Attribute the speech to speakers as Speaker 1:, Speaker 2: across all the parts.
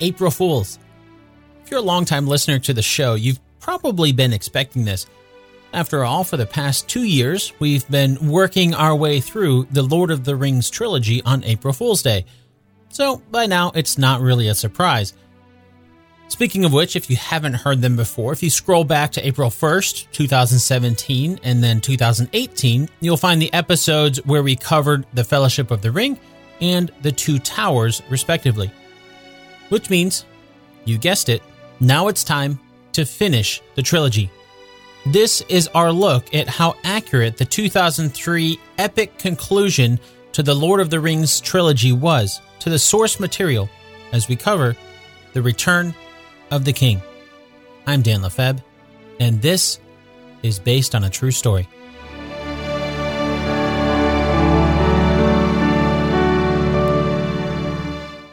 Speaker 1: April Fools. If you're a longtime listener to the show, you've probably been expecting this. After all, for the past two years, we've been working our way through the Lord of the Rings trilogy on April Fool's Day. So by now, it's not really a surprise. Speaking of which, if you haven't heard them before, if you scroll back to April 1st, 2017, and then 2018, you'll find the episodes where we covered the Fellowship of the Ring and the Two Towers, respectively. Which means, you guessed it, now it's time to finish the trilogy. This is our look at how accurate the 2003 epic conclusion to the Lord of the Rings trilogy was to the source material as we cover The Return of the King. I'm Dan Lefebvre, and this is based on a true story.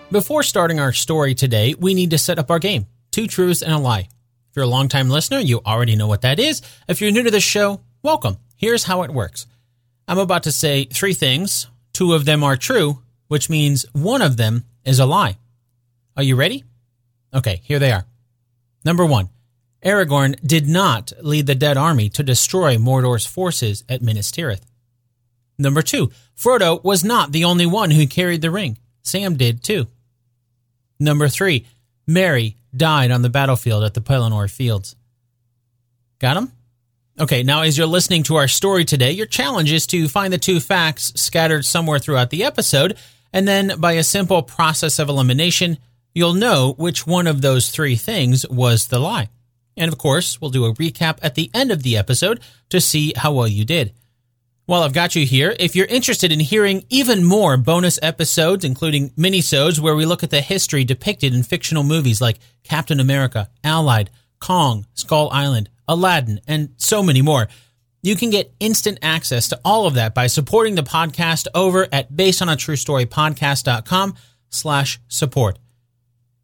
Speaker 1: Before starting our story today, we need to set up our game Two Truths and a Lie If you're a longtime listener, you already know what that is. If you're new to the show, welcome. Here's how it works. I'm about to say three things. Two of them are true, which means one of them is a lie. Are you ready? Okay, here they are. Number one, Aragorn did not lead the Dead Army to destroy Mordor's forces at Minas Tirith. Number two, Frodo was not the only one who carried the ring. Sam did too. Number three, Merry died on the battlefield at the Pelennor Fields. Got him? Okay, now as you're listening to our story today, your challenge is to find the two facts scattered somewhere throughout the episode, and then by a simple process of elimination, you'll know which one of those three things was the lie. And of course, we'll do a recap at the end of the episode to see how well you did. While I've got you here, if you're interested in hearing even more bonus episodes, including minisodes where we look at the history depicted in fictional movies like Captain America, Allied, Kong, Skull Island, Aladdin, and so many more, you can get instant access to all of that by supporting the podcast over at basedonatruestorypodcast.com slash support.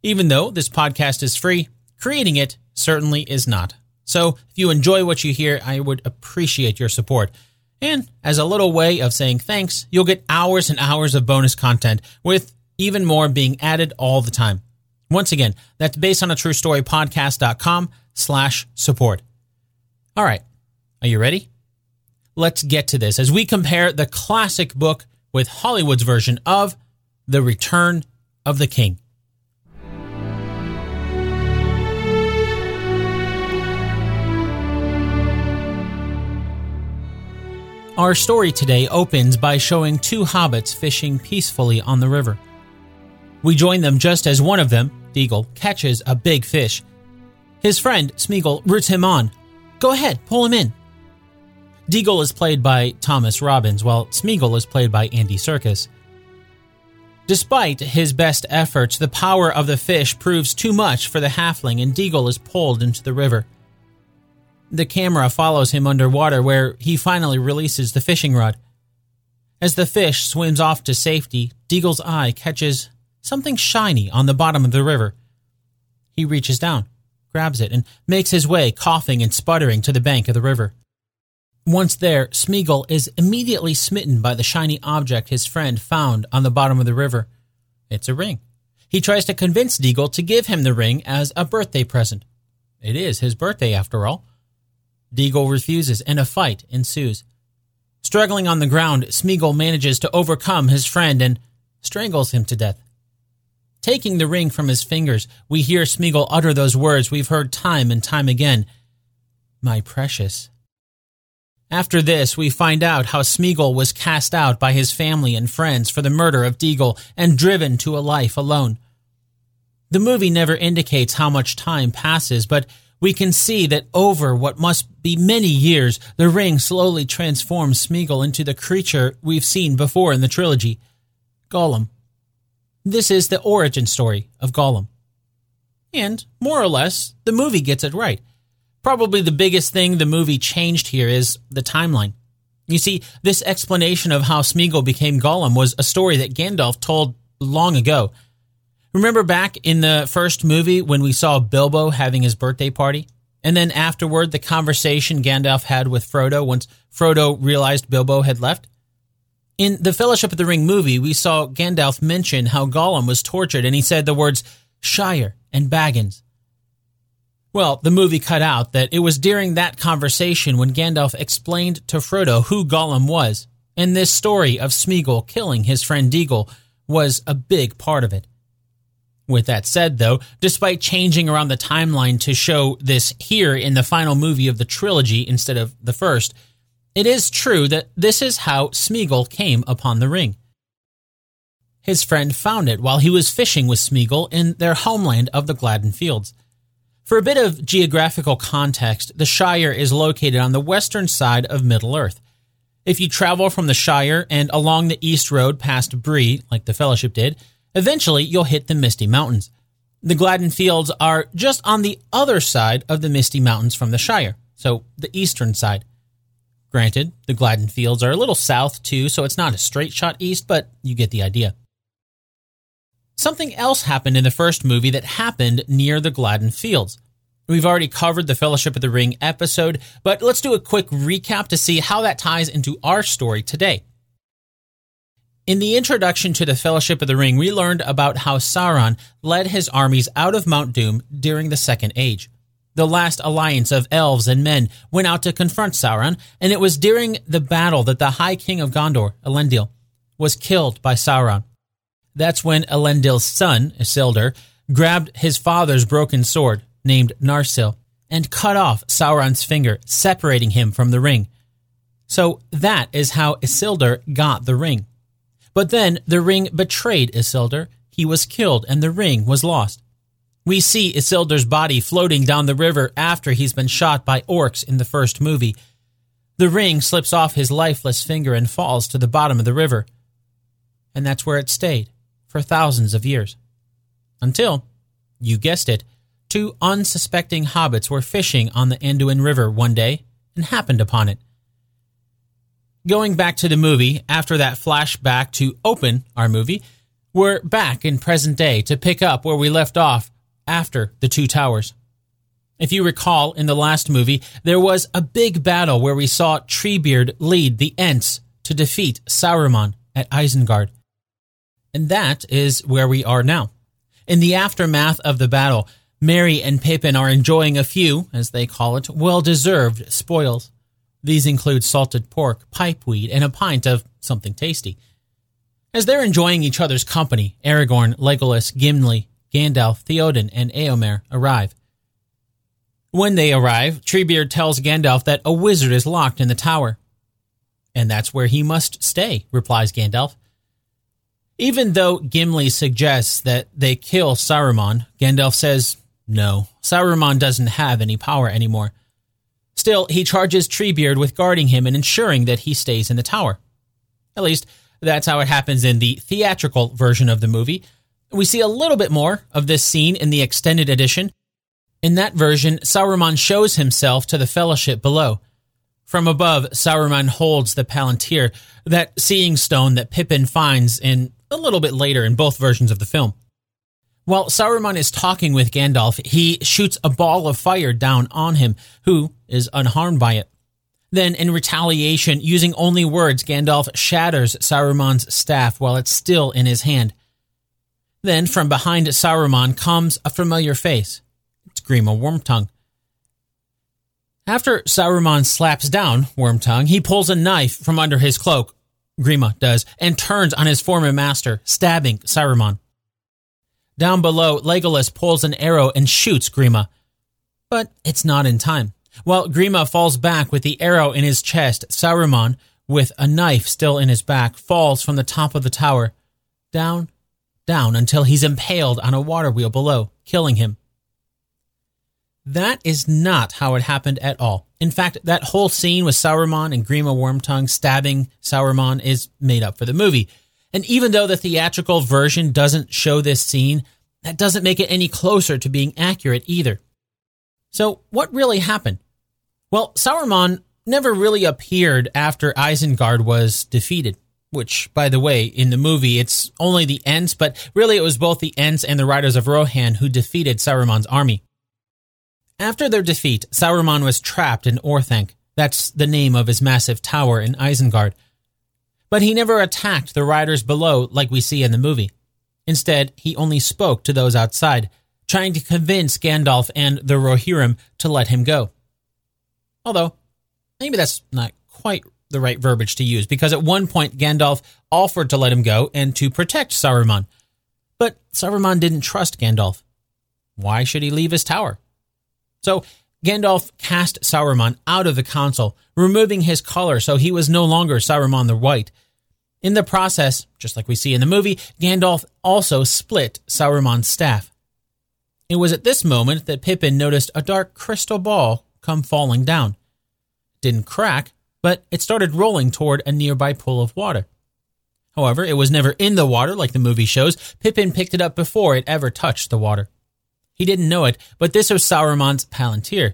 Speaker 1: Even though this podcast is free, creating it certainly is not. So if you enjoy what you hear, I would appreciate your support. And as a little way of saying thanks, you'll get hours and hours of bonus content with even more being added all the time. Once again, that's based on a true story podcast.com slash support. All right. Are you ready? Let's get to this as we compare the classic book with Hollywood's version of The Return of the King. Our story today opens by showing two hobbits fishing peacefully on the river. We join them just as one of them, Deagol, catches a big fish. His friend, Smeagol, roots him on. Go ahead, pull him in. Deagol is played by Thomas Robbins, while Smeagol is played by Andy Serkis. Despite his best efforts, the power of the fish proves too much for the halfling, and Deagol is pulled into the river. The camera follows him underwater where he finally releases the fishing rod. As the fish swims off to safety, Deagol's eye catches something shiny on the bottom of the river. He reaches down, grabs it, and makes his way, coughing and sputtering, to the bank of the river. Once there, Smeagol is immediately smitten by the shiny object his friend found on the bottom of the river. It's a ring. He tries to convince Deagol to give him the ring as a birthday present. It is his birthday, after all. Deagol refuses, and a fight ensues. Struggling on the ground, Smeagol manages to overcome his friend and strangles him to death. Taking the ring from his fingers, we hear Smeagol utter those words we've heard time and time again My precious. After this, we find out how Smeagol was cast out by his family and friends for the murder of Deagol and driven to a life alone. The movie never indicates how much time passes, but we can see that over what must be many years, the ring slowly transforms Smeagol into the creature we've seen before in the trilogy Gollum. This is the origin story of Gollum. And, more or less, the movie gets it right. Probably the biggest thing the movie changed here is the timeline. You see, this explanation of how Smeagol became Gollum was a story that Gandalf told long ago. Remember back in the first movie when we saw Bilbo having his birthday party? And then afterward, the conversation Gandalf had with Frodo once Frodo realized Bilbo had left? In the Fellowship of the Ring movie, we saw Gandalf mention how Gollum was tortured, and he said the words, Shire, and Baggins. Well, the movie cut out that it was during that conversation when Gandalf explained to Frodo who Gollum was, and this story of Smeagol killing his friend Deagol was a big part of it. With that said, though, despite changing around the timeline to show this here in the final movie of the trilogy instead of the first, it is true that this is how Smeagol came upon the ring. His friend found it while he was fishing with Smeagol in their homeland of the Gladden Fields. For a bit of geographical context, the Shire is located on the western side of Middle Earth. If you travel from the Shire and along the East Road past Bree, like the Fellowship did, eventually you'll hit the Misty Mountains. The Gladden Fields are just on the other side of the Misty Mountains from the Shire, so the eastern side. Granted, the Gladden Fields are a little south too, so it's not a straight shot east, but you get the idea. Something else happened in the first movie that happened near the Gladden Fields. We've already covered the Fellowship of the Ring episode, but let's do a quick recap to see how that ties into our story today. In the introduction to the Fellowship of the Ring, we learned about how Sauron led his armies out of Mount Doom during the Second Age. The last alliance of elves and men went out to confront Sauron, and it was during the battle that the High King of Gondor, Elendil, was killed by Sauron. That's when Elendil's son, Isildur, grabbed his father's broken sword, named Narsil, and cut off Sauron's finger, separating him from the ring. So that is how Isildur got the ring. But then the ring betrayed Isildur, he was killed, and the ring was lost. We see Isildur's body floating down the river after he's been shot by orcs in the first movie. The ring slips off his lifeless finger and falls to the bottom of the river. And that's where it stayed for thousands of years. Until, you guessed it, two unsuspecting hobbits were fishing on the Anduin River one day and happened upon it. Going back to the movie, after that flashback to open our movie, we're back in present day to pick up where we left off after the Two Towers. If you recall, in the last movie, there was a big battle where we saw Treebeard lead the Ents to defeat Saruman at Isengard. And that is where we are now. In the aftermath of the battle, Merry and Pippin are enjoying a few, as they call it, well deserved spoils. These include salted pork, pipeweed, and a pint of something tasty. As they're enjoying each other's company, Aragorn, Legolas, Gimli, Gandalf, Theoden, and Eomer arrive. When they arrive, Treebeard tells Gandalf that a wizard is locked in the tower. And that's where he must stay, replies Gandalf. Even though Gimli suggests that they kill Saruman, Gandalf says, no, Saruman doesn't have any power anymore. Still, he charges Treebeard with guarding him and ensuring that he stays in the tower. At least, that's how it happens in the theatrical version of the movie. We see a little bit more of this scene in the extended edition. In that version, Saruman shows himself to the fellowship below. From above, Saruman holds the Palantir, that seeing stone that Pippin finds in a little bit later in both versions of the film. While Saruman is talking with Gandalf, he shoots a ball of fire down on him, who is unharmed by it. Then, in retaliation, using only words, Gandalf shatters Saruman's staff while it's still in his hand. Then, from behind Saruman comes a familiar face. It's Grima Wormtongue. After Saruman slaps down Wormtongue, he pulls a knife from under his cloak, Grima does, and turns on his former master, stabbing Saruman. Down below, Legolas pulls an arrow and shoots Grima. But it's not in time. While Grima falls back with the arrow in his chest, Saruman, with a knife still in his back, falls from the top of the tower, down, down until he's impaled on a water wheel below, killing him. That is not how it happened at all. In fact, that whole scene with Saruman and Grima Wormtongue stabbing Saruman is made up for the movie. And even though the theatrical version doesn't show this scene, that doesn't make it any closer to being accurate either. So, what really happened? Well, Saruman never really appeared after Isengard was defeated. Which, by the way, in the movie, it's only the Ents, but really it was both the Ents and the Riders of Rohan who defeated Saruman's army. After their defeat, Saruman was trapped in Orthanc. That's the name of his massive tower in Isengard. But he never attacked the riders below like we see in the movie. Instead, he only spoke to those outside, trying to convince Gandalf and the Rohirrim to let him go. Although, maybe that's not quite the right verbiage to use, because at one point Gandalf offered to let him go and to protect Saruman. But Saruman didn't trust Gandalf. Why should he leave his tower? So Gandalf cast Saruman out of the council, removing his collar so he was no longer Saruman the White. In the process, just like we see in the movie, Gandalf also split Saruman's staff. It was at this moment that Pippin noticed a dark crystal ball come falling down. It didn't crack, but it started rolling toward a nearby pool of water. However, it was never in the water like the movie shows. Pippin picked it up before it ever touched the water. He didn't know it, but this was Saruman's palantir.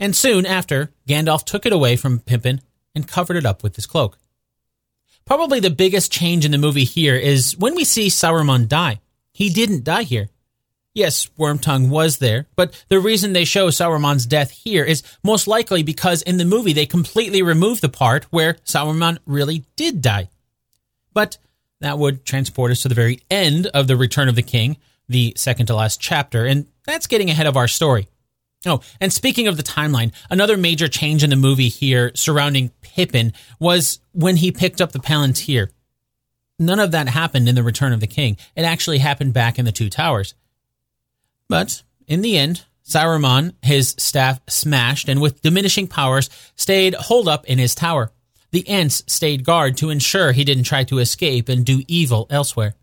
Speaker 1: And soon after, Gandalf took it away from Pippin and covered it up with his cloak. Probably the biggest change in the movie here is when we see Saruman die. He didn't die here. Yes, Wormtongue was there, but the reason they show Saruman's death here is most likely because in the movie they completely remove the part where Saruman really did die. But that would transport us to the very end of The Return of the King, the second to last chapter, and that's getting ahead of our story. Oh, and speaking of the timeline, another major change in the movie here surrounding Pippin was when he picked up the Palantir. None of that happened in The Return of the King. It actually happened back in the Two Towers. But in the end, Saruman, his staff smashed, and with diminishing powers, stayed holed up in his tower. The Ents stayed guard to ensure he didn't try to escape and do evil elsewhere.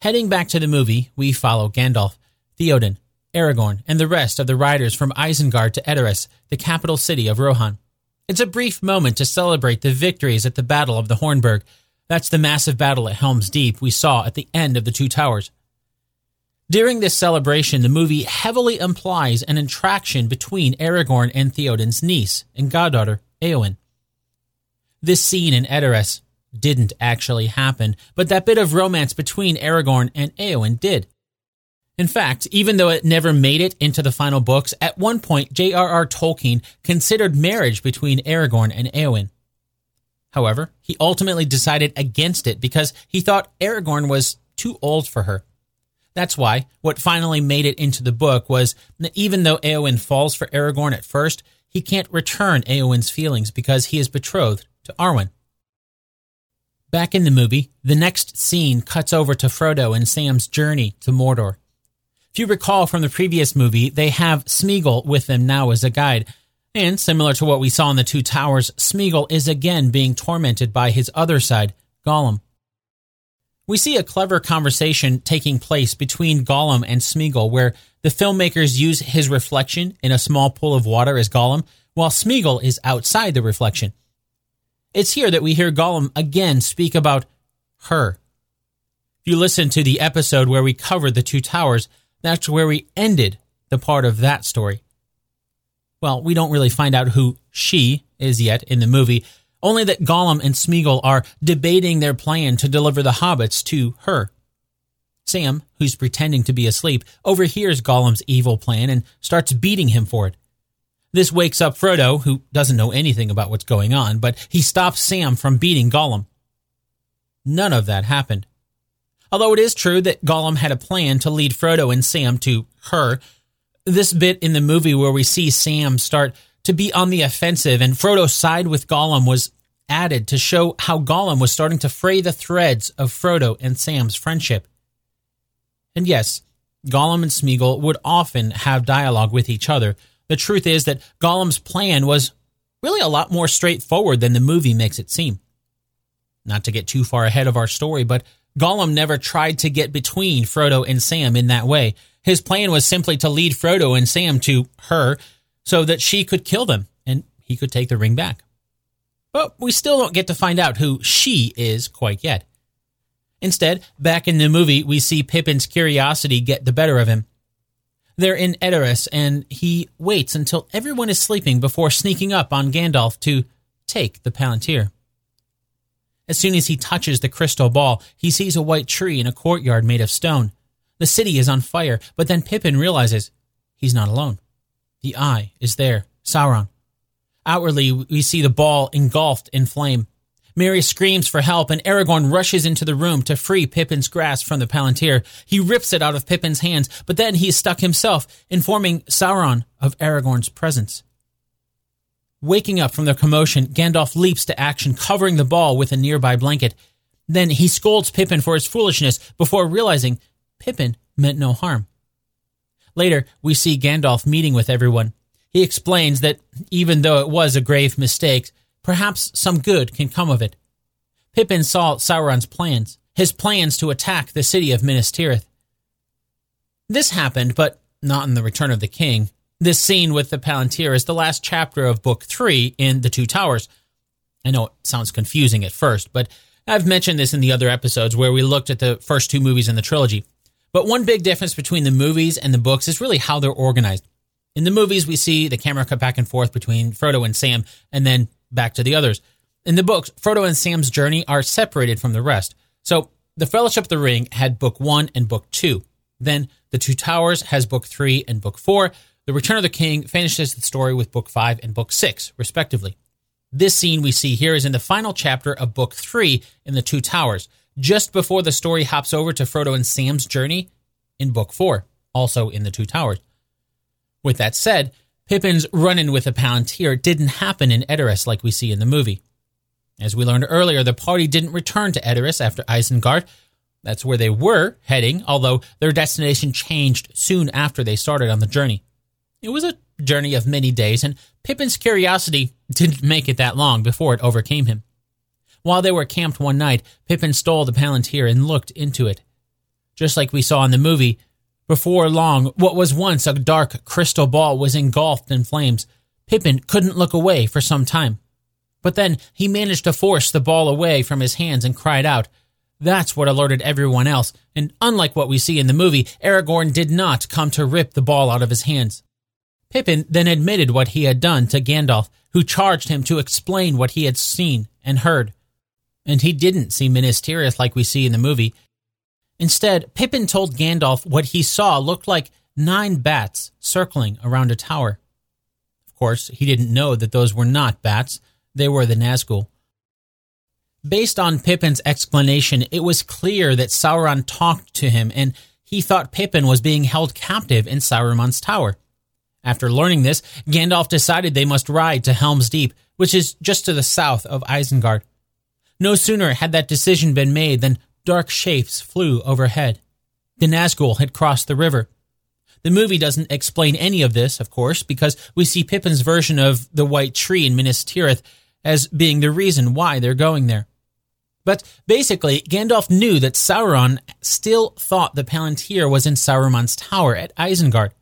Speaker 1: Heading back to the movie, we follow Gandalf, Theoden, Aragorn, and the rest of the riders from Isengard to Edoras, the capital city of Rohan. It's a brief moment to celebrate the victories at the Battle of the Hornburg. That's the massive battle at Helm's Deep we saw at the end of the Two Towers. During this celebration, the movie heavily implies an attraction between Aragorn and Theoden's niece and goddaughter, Eowyn. This scene in Edoras didn't actually happen, but that bit of romance between Aragorn and Eowyn did. In fact, even though it never made it into the final books, at one point J.R.R. Tolkien considered marriage between Aragorn and Eowyn. However, he ultimately decided against it because he thought Aragorn was too old for her. That's why what finally made it into the book was that even though Eowyn falls for Aragorn at first, he can't return Eowyn's feelings because he is betrothed to Arwen. Back in the movie, the next scene cuts over to Frodo and Sam's journey to Mordor. If you recall from the previous movie, they have Smeagol with them now as a guide. And similar to what we saw in the Two Towers, Smeagol is again being tormented by his other side, Gollum. We see a clever conversation taking place between Gollum and Smeagol, where the filmmakers use his reflection in a small pool of water as Gollum, while Smeagol is outside the reflection. It's here that we hear Gollum again speak about her. If you listen to the episode where we covered the two towers, that's where we ended the part of that story. Well, we don't really find out who she is yet in the movie, only that Gollum and Smeagol are debating their plan to deliver the hobbits to her. Sam, who's pretending to be asleep, overhears Gollum's evil plan and starts beating him for it. This wakes up Frodo, who doesn't know anything about what's going on, but he stops Sam from beating Gollum. None of that happened. Although it is true that Gollum had a plan to lead Frodo and Sam to her, this bit in the movie where we see Sam start to be on the offensive and Frodo side with Gollum was added to show how Gollum was starting to fray the threads of Frodo and Sam's friendship. And yes, Gollum and Smeagol would often have dialogue with each other, the truth is that Gollum's plan was really a lot more straightforward than the movie makes it seem. Not to get too far ahead of our story, but Gollum never tried to get between Frodo and Sam in that way. His plan was simply to lead Frodo and Sam to her so that she could kill them and he could take the ring back. But we still don't get to find out who she is quite yet. Instead, back in the movie, we see Pippin's curiosity get the better of him. They're in Edoras, and he waits until everyone is sleeping before sneaking up on Gandalf to take the Palantir. As soon as he touches the crystal ball, he sees a white tree in a courtyard made of stone. The city is on fire, but then Pippin realizes he's not alone. The eye is there, Sauron. Outwardly, we see the ball engulfed in flame. Merry screams for help, and Aragorn rushes into the room to free Pippin's grasp from the Palantir. He rips it out of Pippin's hands, but then he is stuck himself, informing Sauron of Aragorn's presence. Waking up from their commotion, Gandalf leaps to action, covering the ball with a nearby blanket. Then he scolds Pippin for his foolishness before realizing Pippin meant no harm. Later, we see Gandalf meeting with everyone. He explains that even though it was a grave mistake, perhaps some good can come of it. Pippin saw Sauron's plans, his plans to attack the city of Minas Tirith. This happened, but not in The Return of the King. This scene with the Palantir is the last chapter of Book 3 in The Two Towers. I know it sounds confusing at first, but I've mentioned this in the other episodes where we looked at the first two movies in the trilogy. But one big difference between the movies and the books is really how they're organized. In the movies, we see the camera cut back and forth between Frodo and Sam and then back to the others. In the books, Frodo and Sam's journey are separated from the rest. So, The Fellowship of the Ring had book 1 and book 2. Then, The Two Towers has book 3 and book 4. The Return of the King finishes the story with book 5 and book 6, respectively. This scene we see here is in the final chapter of book 3 in The Two Towers, just before the story hops over to Frodo and Sam's journey in book 4, also in The Two Towers. With that said, Pippin's run in with the Palantir didn't happen in Edoras like we see in the movie. As we learned earlier, the party didn't return to Edoras after Isengard. That's where they were heading, although their destination changed soon after they started on the journey. It was a journey of many days, and Pippin's curiosity didn't make it that long before it overcame him. While they were camped one night, Pippin stole the Palantir and looked into it. Just like we saw in the movie, before long, what was once a dark crystal ball was engulfed in flames. Pippin couldn't look away for some time. But then he managed to force the ball away from his hands and cried out. That's what alerted everyone else, and unlike what we see in the movie, Aragorn did not come to rip the ball out of his hands. Pippin then admitted what he had done to Gandalf, who charged him to explain what he had seen and heard. And he didn't see Minas Tirith like we see in the movie. Instead, Pippin told Gandalf what he saw looked like nine bats circling around a tower. Of course, he didn't know that those were not bats, they were the Nazgul. Based on Pippin's explanation, it was clear that Sauron talked to him and he thought Pippin was being held captive in Sauron's tower. After learning this, Gandalf decided they must ride to Helm's Deep, which is just to the south of Isengard. No sooner had that decision been made than dark shapes flew overhead. The Nazgul had crossed the river. The movie doesn't explain any of this, of course, because we see Pippin's version of the White Tree in Minas Tirith as being the reason why they're going there. But basically, Gandalf knew that Sauron still thought the Palantir was in Saruman's tower at Isengard.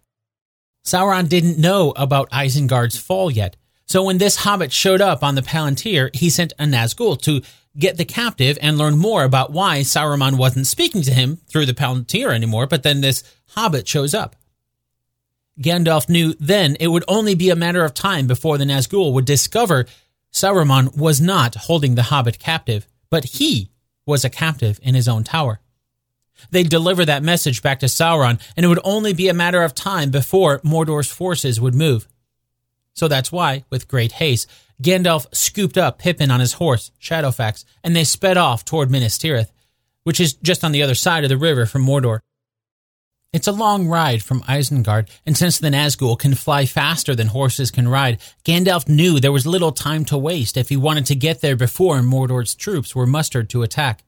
Speaker 1: Sauron didn't know about Isengard's fall yet, so when this hobbit showed up on the Palantir, he sent a Nazgul to get the captive and learn more about why Saruman wasn't speaking to him through the Palantir anymore, but then this hobbit shows up. Gandalf knew then it would only be a matter of time before the Nazgul would discover Saruman was not holding the hobbit captive, but he was a captive in his own tower. They'd deliver that message back to Sauron, and it would only be a matter of time before Mordor's forces would move. So that's why, with great haste, Gandalf scooped up Pippin on his horse, Shadowfax, and they sped off toward Minas Tirith, which is just on the other side of the river from Mordor. It's a long ride from Isengard, and since the Nazgul can fly faster than horses can ride, Gandalf knew there was little time to waste if he wanted to get there before Mordor's troops were mustered to attack.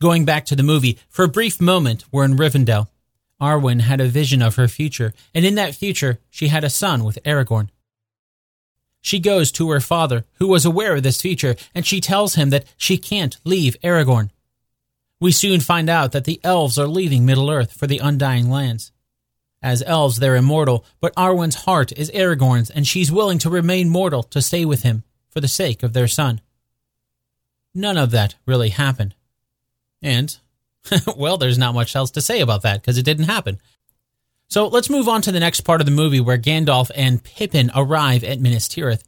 Speaker 1: Going back to the movie, for a brief moment, we're in Rivendell. Arwen had a vision of her future, and in that future, she had a son with Aragorn. She goes to her father, who was aware of this feature, and she tells him that she can't leave Aragorn. We soon find out that the elves are leaving Middle Earth for the Undying Lands. As elves, they're immortal, but Arwen's heart is Aragorn's, and she's willing to remain mortal to stay with him for the sake of their son. None of that really happened. And, well, there's not much else to say about that because it didn't happen. So let's move on to the next part of the movie where Gandalf and Pippin arrive at Minas Tirith.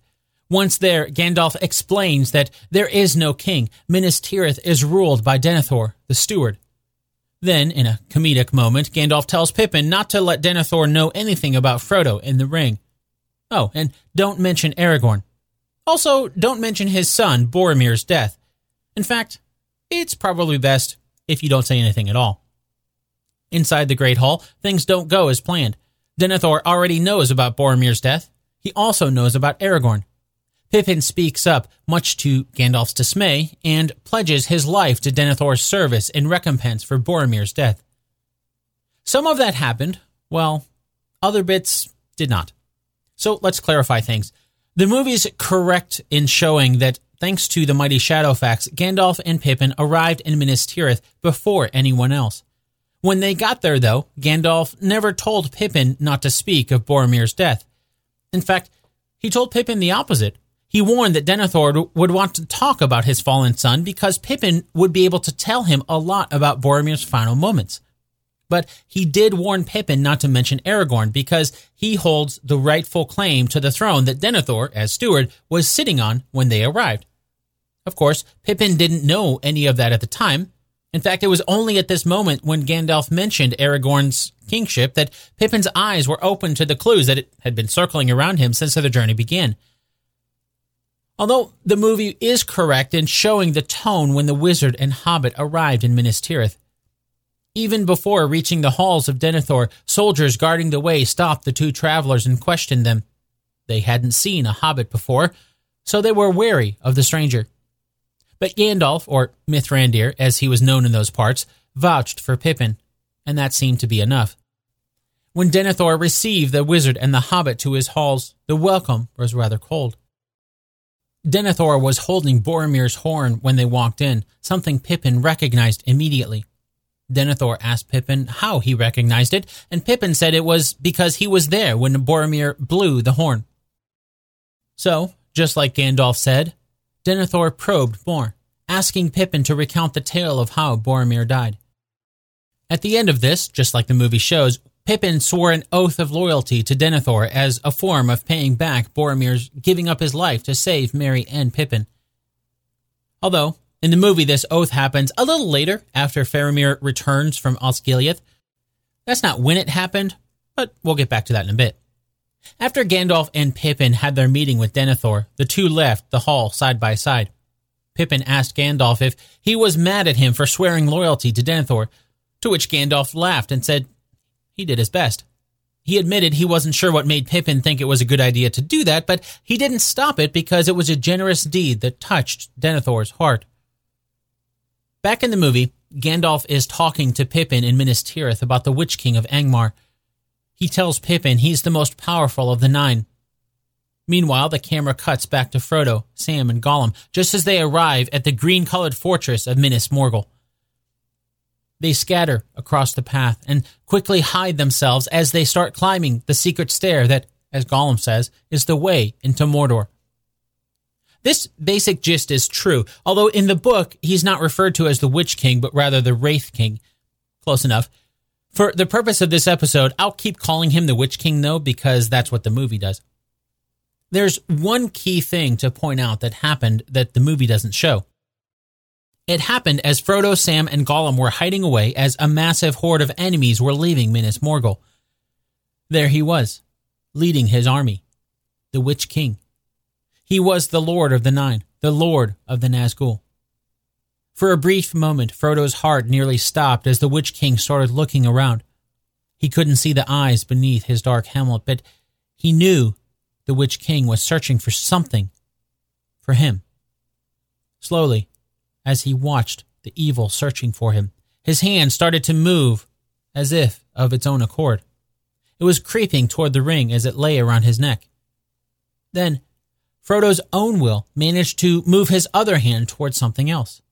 Speaker 1: Once there, Gandalf explains that there is no king. Minas Tirith is ruled by Denethor, the steward. Then, in a comedic moment, Gandalf tells Pippin not to let Denethor know anything about Frodo in the ring. Oh, and don't mention Aragorn. Also, don't mention his son, Boromir's death. In fact, it's probably best if you don't say anything at all. Inside the Great Hall, things don't go as planned. Denethor already knows about Boromir's death. He also knows about Aragorn. Pippin speaks up, much to Gandalf's dismay, and pledges his life to Denethor's service in recompense for Boromir's death. Some of that happened, well, other bits did not. So let's clarify things. The movie's correct in showing that thanks to the mighty Shadowfax, Gandalf and Pippin arrived in Minas Tirith before anyone else. When they got there, though, Gandalf never told Pippin not to speak of Boromir's death. In fact, he told Pippin the opposite. He warned that Denethor would want to talk about his fallen son because Pippin would be able to tell him a lot about Boromir's final moments. But he did warn Pippin not to mention Aragorn because he holds the rightful claim to the throne that Denethor, as steward, was sitting on when they arrived. Of course, Pippin didn't know any of that at the time, in fact, it was only at this moment when Gandalf mentioned Aragorn's kingship that Pippin's eyes were open to the clues that had been circling around him since the journey began. Although the movie is correct in showing the tone when the wizard and hobbit arrived in Minas Tirith. Even before reaching the halls of Denethor, soldiers guarding the way stopped the two travelers and questioned them. They hadn't seen a hobbit before, so they were wary of the stranger. But Gandalf, or Mithrandir as he was known in those parts, vouched for Pippin, and that seemed to be enough. When Denethor received the wizard and the hobbit to his halls, the welcome was rather cold. Denethor was holding Boromir's horn when they walked in, something Pippin recognized immediately. Denethor asked Pippin how he recognized it, and Pippin said it was because he was there when Boromir blew the horn. So, just like Gandalf said, Denethor probed more, asking Pippin to recount the tale of how Boromir died. At the end of this, just like the movie shows, Pippin swore an oath of loyalty to Denethor as a form of paying back Boromir's giving up his life to save Merry and Pippin. Although, in the movie, this oath happens a little later after Faramir returns from Osgiliath. That's not when it happened, but we'll get back to that in a bit. After Gandalf and Pippin had their meeting with Denethor, the two left the hall side by side. Pippin asked Gandalf if he was mad at him for swearing loyalty to Denethor, to which Gandalf laughed and said he did his best. He admitted he wasn't sure what made Pippin think it was a good idea to do that, but he didn't stop it because it was a generous deed that touched Denethor's heart. Back in the movie, Gandalf is talking to Pippin in Minas Tirith about the Witch King of Angmar. He tells Pippin he's the most powerful of the nine. Meanwhile, the camera cuts back to Frodo, Sam, and Gollum just as they arrive at the green colored fortress of Minas Morgul. They scatter across the path and quickly hide themselves as they start climbing the secret stair that, as Gollum says, is the way into Mordor. This basic gist is true, although in the book he's not referred to as the Witch King, but rather the Wraith King. Close enough. For the purpose of this episode, I'll keep calling him the Witch King though, because that's what the movie does. There's one key thing to point out that happened that the movie doesn't show. It happened as Frodo, Sam, and Gollum were hiding away as a massive horde of enemies were leaving Minas Morgul. There he was, leading his army, the Witch King. He was the Lord of the Nine, the Lord of the Nazgul. For a brief moment, Frodo's heart nearly stopped as the Witch King started looking around. He couldn't see the eyes beneath his dark helmet, but he knew the Witch King was searching for something. For him. Slowly, as he watched the evil searching for him, his hand started to move as if of its own accord. It was creeping toward the ring as it lay around his neck. Then, Frodo's own will managed to move his other hand toward something else.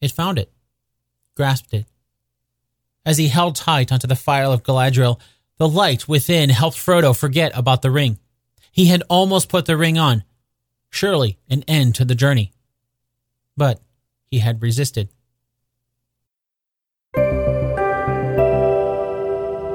Speaker 1: It found it, grasped it. As he held tight onto the phial of Galadriel, the light within helped Frodo forget about the ring. He had almost put the ring on, surely an end to the journey. But he had resisted.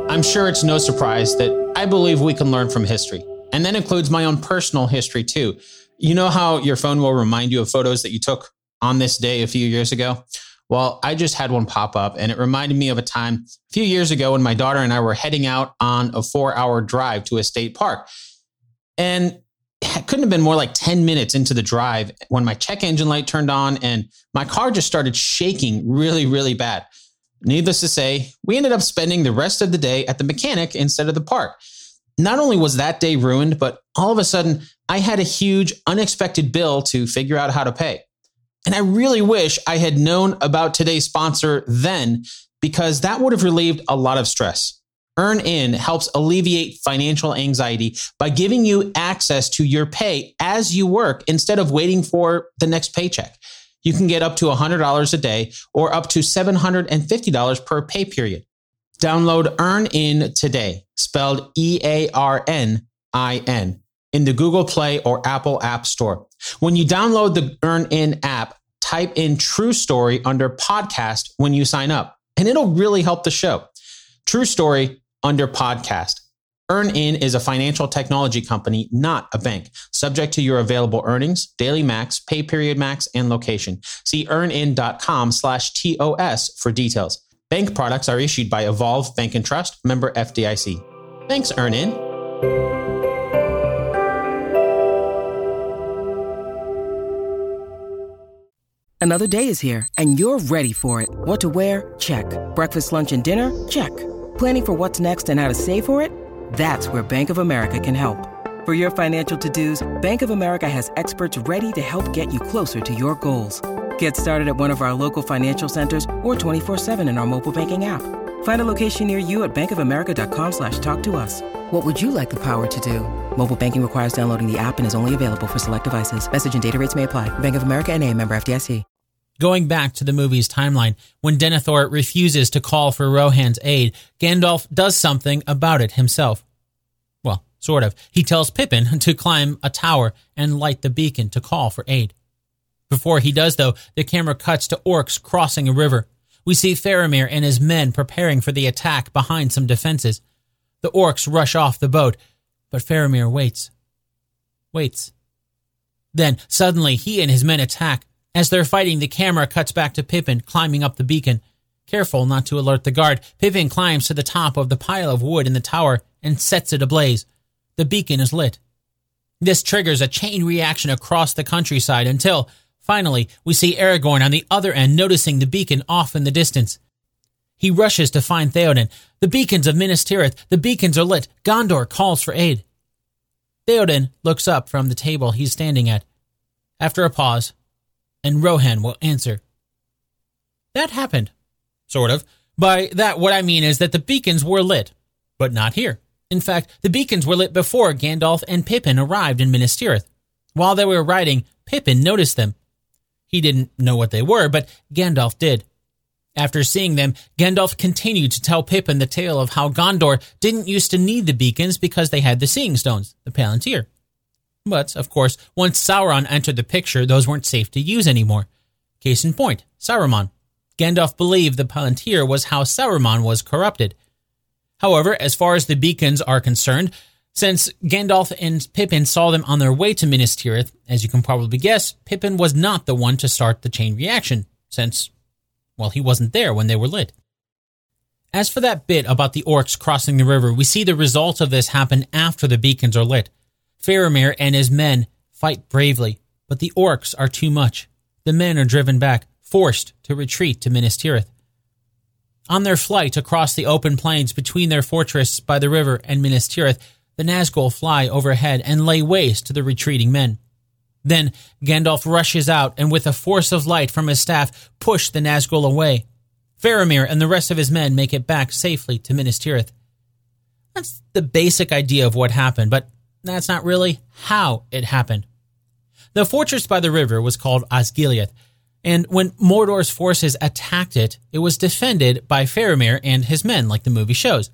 Speaker 1: I'm sure it's no surprise that I believe we can learn from history, and that includes my own personal history too. You know how your phone will remind you of photos that you took on this day a few years ago? Well, I just had one pop up and it reminded me of a time a few years ago when my daughter and I were heading out on a four hour drive to a state park. And it couldn't have been more like 10 minutes into the drive when my check engine light turned on and my car just started shaking really, really bad. Needless to say, we ended up spending the rest of the day at the mechanic instead of the park. Not only was that day ruined, but all of a sudden, I had a huge, unexpected bill to figure out how to pay. And I really wish I had known about today's sponsor then, because that would have relieved a lot of stress. EarnIn helps alleviate financial anxiety by giving you access to your pay as you work instead of waiting for the next paycheck. You can get up to $100 a day or up to $750 per pay period. Download EarnIn today, spelled E A R N I N, in the Google Play or Apple App Store. When you download the EarnIn app, type in True Story under podcast when you sign up, and it'll really help the show. True Story under podcast. EarnIn is a financial technology company, not a bank, subject to your available earnings, daily max, pay period max, and location. See earnin.com slash TOS for details. Bank products are issued by Evolve Bank and Trust, member FDIC. Thanks, EarnIn.
Speaker 2: Another day is here, and you're ready for it. What to wear? Check. Breakfast, lunch, and dinner? Check. Planning for what's next and how to save for it? That's where Bank of America can help. For your financial to-dos, Bank of America has experts ready to help get you closer to your goals. Get started at one of our local financial centers or 24-7 in our mobile banking app. Find a location near you at bankofamerica.com slash talk to us. What would you like the power to do? Mobile banking requires downloading the app and is only available for select devices. Message and data rates may apply. Bank of America and a member FDIC.
Speaker 1: Going back to the movie's timeline, when Denethor refuses to call for Rohan's aid, Gandalf does something about it himself. Well, sort of. He tells Pippin to climb a tower and light the beacon to call for aid. Before he does, though, the camera cuts to orcs crossing a river. We see Faramir and his men preparing for the attack behind some defenses. The orcs rush off the boat, but Faramir waits. Waits. Then, suddenly, he and his men attack. As they're fighting, the camera cuts back to Pippin climbing up the beacon. Careful not to alert the guard, Pippin climbs to the top of the pile of wood in the tower and sets it ablaze. The beacon is lit. This triggers a chain reaction across the countryside until, Finally, we see Aragorn on the other end noticing the beacon off in the distance. He rushes to find Theoden. The beacons of Minas Tirith, the beacons are lit. Gondor calls for aid. Theoden looks up from the table he's standing at. After a pause, and Rohan will answer. That happened. Sort of. By that, what I mean is that the beacons were lit, but not here. In fact, the beacons were lit before Gandalf and Pippin arrived in Minas Tirith. While they were riding, Pippin noticed them. He didn't know what they were, but Gandalf did. After seeing them, Gandalf continued to tell Pippin the tale of how Gondor didn't used to need the beacons because they had the Seeing Stones, the Palantir. But, of course, once Sauron entered the picture, those weren't safe to use anymore. Case in point, Saruman. Gandalf believed the Palantir was how Saruman was corrupted. However, as far as the beacons are concerned, since Gandalf and Pippin saw them on their way to Minas Tirith, as you can probably guess, Pippin was not the one to start the chain reaction, since, well, he wasn't there when they were lit. As for that bit about the orcs crossing the river, we see the result of this happen after the beacons are lit. Faramir and his men fight bravely, but the orcs are too much. The men are driven back, forced to retreat to Minas Tirith. On their flight across the open plains between their fortress by the river and Minas Tirith, the Nazgul fly overhead and lay waste to the retreating men. Then Gandalf rushes out and with a force of light from his staff push the Nazgul away. Faramir and the rest of his men make it back safely to Minas Tirith. That's the basic idea of what happened, but that's not really how it happened. The fortress by the river was called Osgiliath, and when Mordor's forces attacked it, it was defended by Faramir and his men, like the movie shows.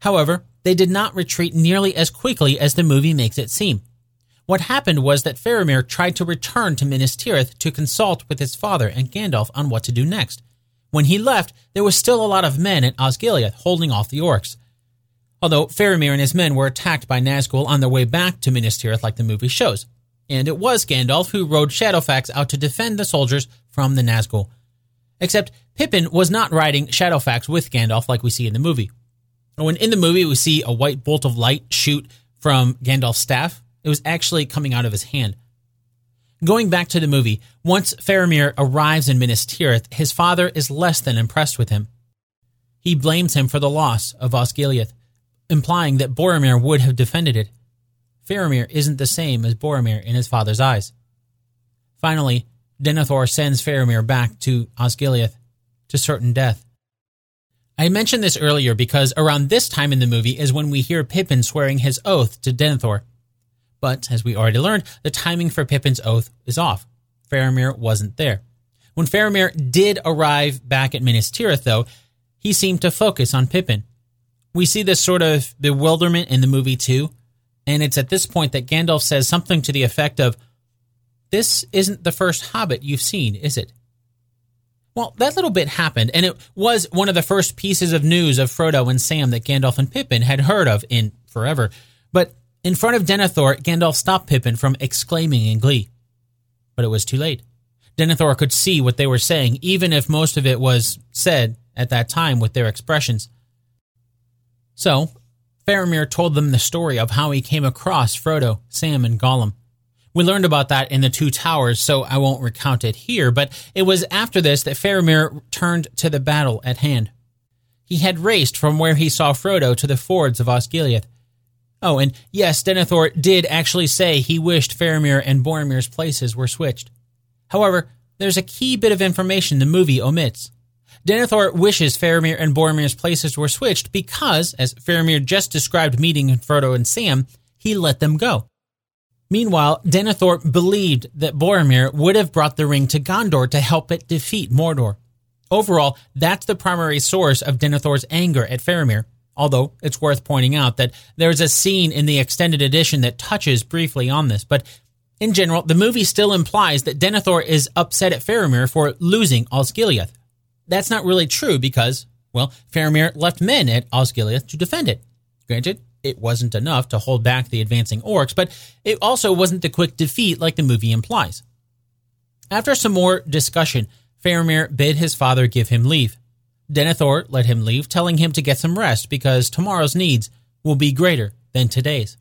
Speaker 1: However, they did not retreat nearly as quickly as the movie makes it seem. What happened was that Faramir tried to return to Minas Tirith to consult with his father and Gandalf on what to do next. When he left, there was still a lot of men at Osgiliath holding off the orcs. Although Faramir and his men were attacked by Nazgul on their way back to Minas Tirith like the movie shows. And it was Gandalf who rode Shadowfax out to defend the soldiers from the Nazgul. Except Pippin was not riding Shadowfax with Gandalf like we see in the movie. When in the movie we see a white bolt of light shoot from Gandalf's staff, It was actually coming out of his hand. Going back to the movie, once Faramir arrives in Minas Tirith, his father is less than impressed with him. He blames him for the loss of Osgiliath, implying that Boromir would have defended it. Faramir isn't the same as Boromir in his father's eyes. Finally, Denethor sends Faramir back to Osgiliath to certain death. I mentioned this earlier because around this time in the movie is when we hear Pippin swearing his oath to Denethor. But, as we already learned, the timing for Pippin's oath is off. Faramir wasn't there. When Faramir did arrive back at Minas Tirith, though, he seemed to focus on Pippin. We see this sort of bewilderment in the movie too, and it's at this point that Gandalf says something to the effect of, This isn't the first hobbit you've seen, is it? Well, that little bit happened, and it was one of the first pieces of news of Frodo and Sam that Gandalf and Pippin had heard of in forever. But in front of Denethor, Gandalf stopped Pippin from exclaiming in glee. But it was too late. Denethor could see what they were saying, even if most of it was said at that time with their expressions. So, Faramir told them the story of how he came across Frodo, Sam, and Gollum. We learned about that in the Two Towers, so I won't recount it here, but it was after this that Faramir turned to the battle at hand. He had raced from where he saw Frodo to the fords of Osgiliath. Oh, and yes, Denethor did actually say he wished Faramir and Boromir's places were switched. However, there's a key bit of information the movie omits. Denethor wishes Faramir and Boromir's places were switched because, as Faramir just described meeting Frodo and Sam, he let them go. Meanwhile, Denethor believed that Boromir would have brought the ring to Gondor to help it defeat Mordor. Overall, that's the primary source of Denethor's anger at Faramir, although it's worth pointing out that there's a scene in the extended edition that touches briefly on this, but in general, the movie still implies that Denethor is upset at Faramir for losing Osgiliath. That's not really true because, well, Faramir left men at Osgiliath to defend it. Granted, it wasn't enough to hold back the advancing orcs, but it also wasn't the quick defeat like the movie implies. After some more discussion, Faramir bid his father give him leave. Denethor let him leave, telling him to get some rest because tomorrow's needs will be greater than today's.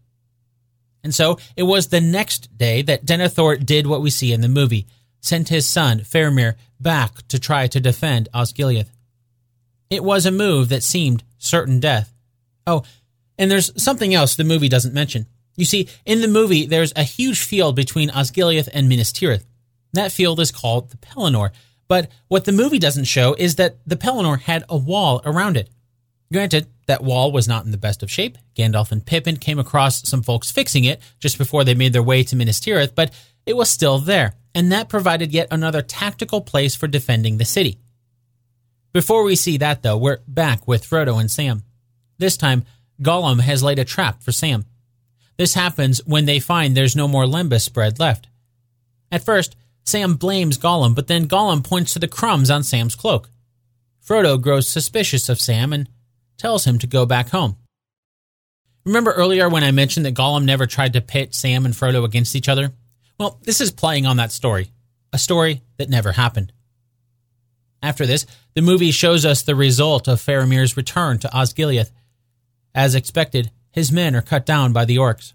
Speaker 1: And so it was the next day that Denethor did what we see in the movie, sent his son, Faramir, back to try to defend Osgiliath. It was a move that seemed certain death. Oh, and there's something else the movie doesn't mention. You see, in the movie, there's a huge field between Osgiliath and Minas Tirith. That field is called the Pelennor, but what the movie doesn't show is that the Pelennor had a wall around it. Granted, that wall was not in the best of shape. Gandalf and Pippin came across some folks fixing it just before they made their way to Minas Tirith, but it was still there, and that provided yet another tactical place for defending the city. Before we see that, though, we're back with Frodo and Sam. This time, Gollum has laid a trap for Sam. This happens when they find there's no more lembas bread left. At first, Sam blames Gollum, but then Gollum points to the crumbs on Sam's cloak. Frodo grows suspicious of Sam and tells him to go back home. Remember earlier when I mentioned that Gollum never tried to pit Sam and Frodo against each other? Well, this is playing on that story, a story that never happened. After this, the movie shows us the result of Faramir's return to Osgiliath. As expected, his men are cut down by the orcs.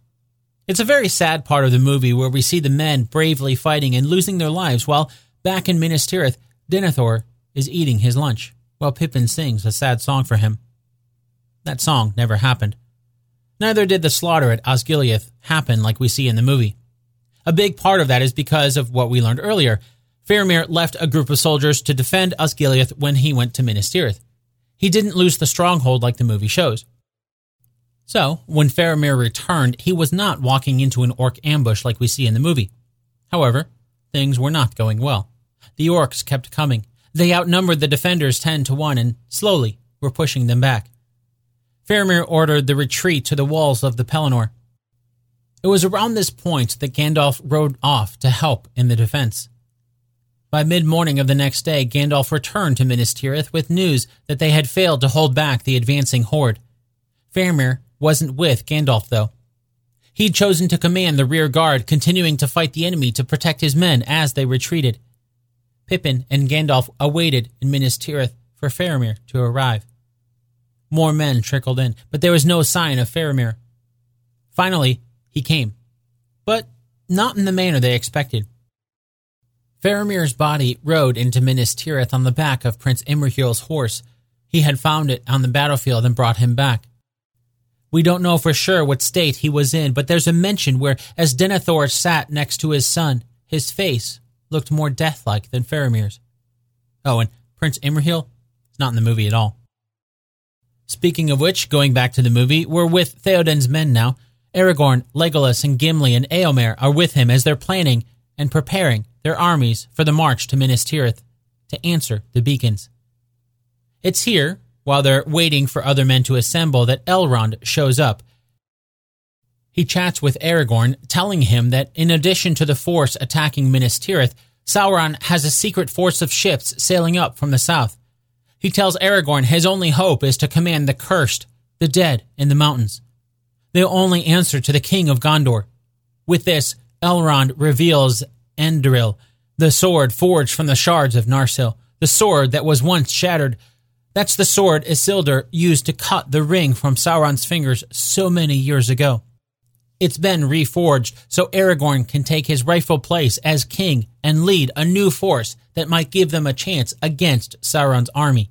Speaker 1: It's a very sad part of the movie where we see the men bravely fighting and losing their lives while back in Minas Tirith, Denethor is eating his lunch while Pippin sings a sad song for him. That song never happened. Neither did the slaughter at Osgiliath happen like we see in the movie. A big part of that is because of what we learned earlier. Faramir left a group of soldiers to defend Osgiliath when he went to Minas Tirith. He didn't lose the stronghold like the movie shows. So, when Faramir returned, he was not walking into an orc ambush like we see in the movie. However, things were not going well. The orcs kept coming. They outnumbered the defenders 10 to 1 and slowly were pushing them back. Faramir ordered the retreat to the walls of the Pelennor. It was around this point that Gandalf rode off to help in the defense. By mid morning of the next day, Gandalf returned to Minas Tirith with news that they had failed to hold back the advancing horde. Faramir wasn't with Gandalf, though. He'd chosen to command the rear guard, continuing to fight the enemy to protect his men as they retreated. Pippin and Gandalf awaited in Minas Tirith for Faramir to arrive. More men trickled in, but there was no sign of Faramir. Finally, he came. but not in the manner they expected. Faramir's body rode into Minas Tirith on the back of Prince Imrahil's horse. He had found it on the battlefield and brought him back. We don't know for sure what state he was in, but there's a mention where, as Denethor sat next to his son, his face looked more deathlike than Faramir's. Oh, and Prince Imrahil not in the movie at all. Speaking of which, going back to the movie, we're with Theoden's men now. Aragorn, Legolas, and Gimli and Eomer are with him as they're planning and preparing their armies for the march to Minas Tirith to answer the beacons. It's here, while they're waiting for other men to assemble, that Elrond shows up. He chats with Aragorn, telling him that in addition to the force attacking Minas Tirith, Sauron has a secret force of ships sailing up from the south. He tells Aragorn his only hope is to command the cursed, the dead, in the mountains. They'll only answer to the king of Gondor. With this, Elrond reveals Anduril, the sword forged from the shards of Narsil, the sword that was once shattered. That's the sword Isildur used to cut the ring from Sauron's fingers so many years ago. It's been reforged so Aragorn can take his rightful place as king and lead a new force that might give them a chance against Sauron's army.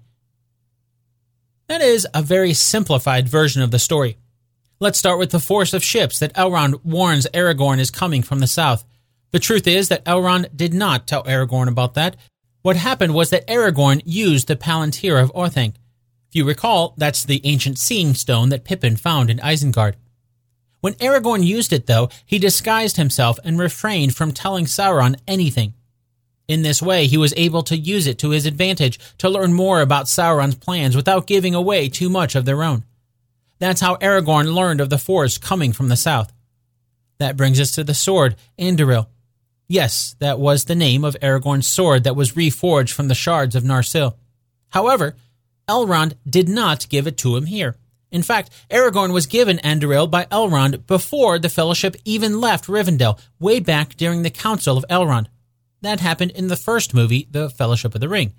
Speaker 1: That is a very simplified version of the story. Let's start with the force of ships that Elrond warns Aragorn is coming from the south. The truth is that Elrond did not tell Aragorn about that. What happened was that Aragorn used the Palantir of Orthanc. If you recall, that's the ancient seeing stone that Pippin found in Isengard. When Aragorn used it, though, he disguised himself and refrained from telling Sauron anything. In this way, he was able to use it to his advantage to learn more about Sauron's plans without giving away too much of their own. That's how Aragorn learned of the force coming from the south. That brings us to the sword, Anduril. Yes, that was the name of Aragorn's sword that was reforged from the shards of Narsil. However, Elrond did not give it to him here. In fact, Aragorn was given Anduril by Elrond before the Fellowship even left Rivendell, way back during the Council of Elrond. That happened in the first movie, The Fellowship of the Ring.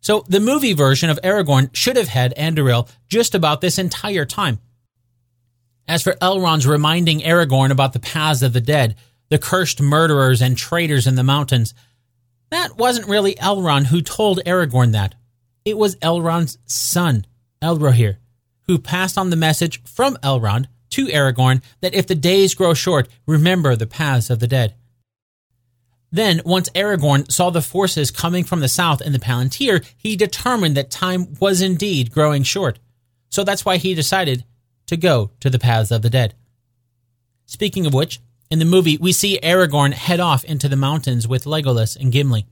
Speaker 1: So the movie version of Aragorn should have had Anduril just about this entire time. As for Elrond's reminding Aragorn about the paths of the dead, the cursed murderers and traitors in the mountains, that wasn't really Elrond who told Aragorn that. It was Elrond's son, Elrohir, who passed on the message from Elrond to Aragorn that if the days grow short, remember the paths of the dead. Then, once Aragorn saw the forces coming from the south in the Palantir, he determined that time was indeed growing short. So that's why he decided to go to the paths of the dead. Speaking of which, in the movie, we see Aragorn head off into the mountains with Legolas and Gimli.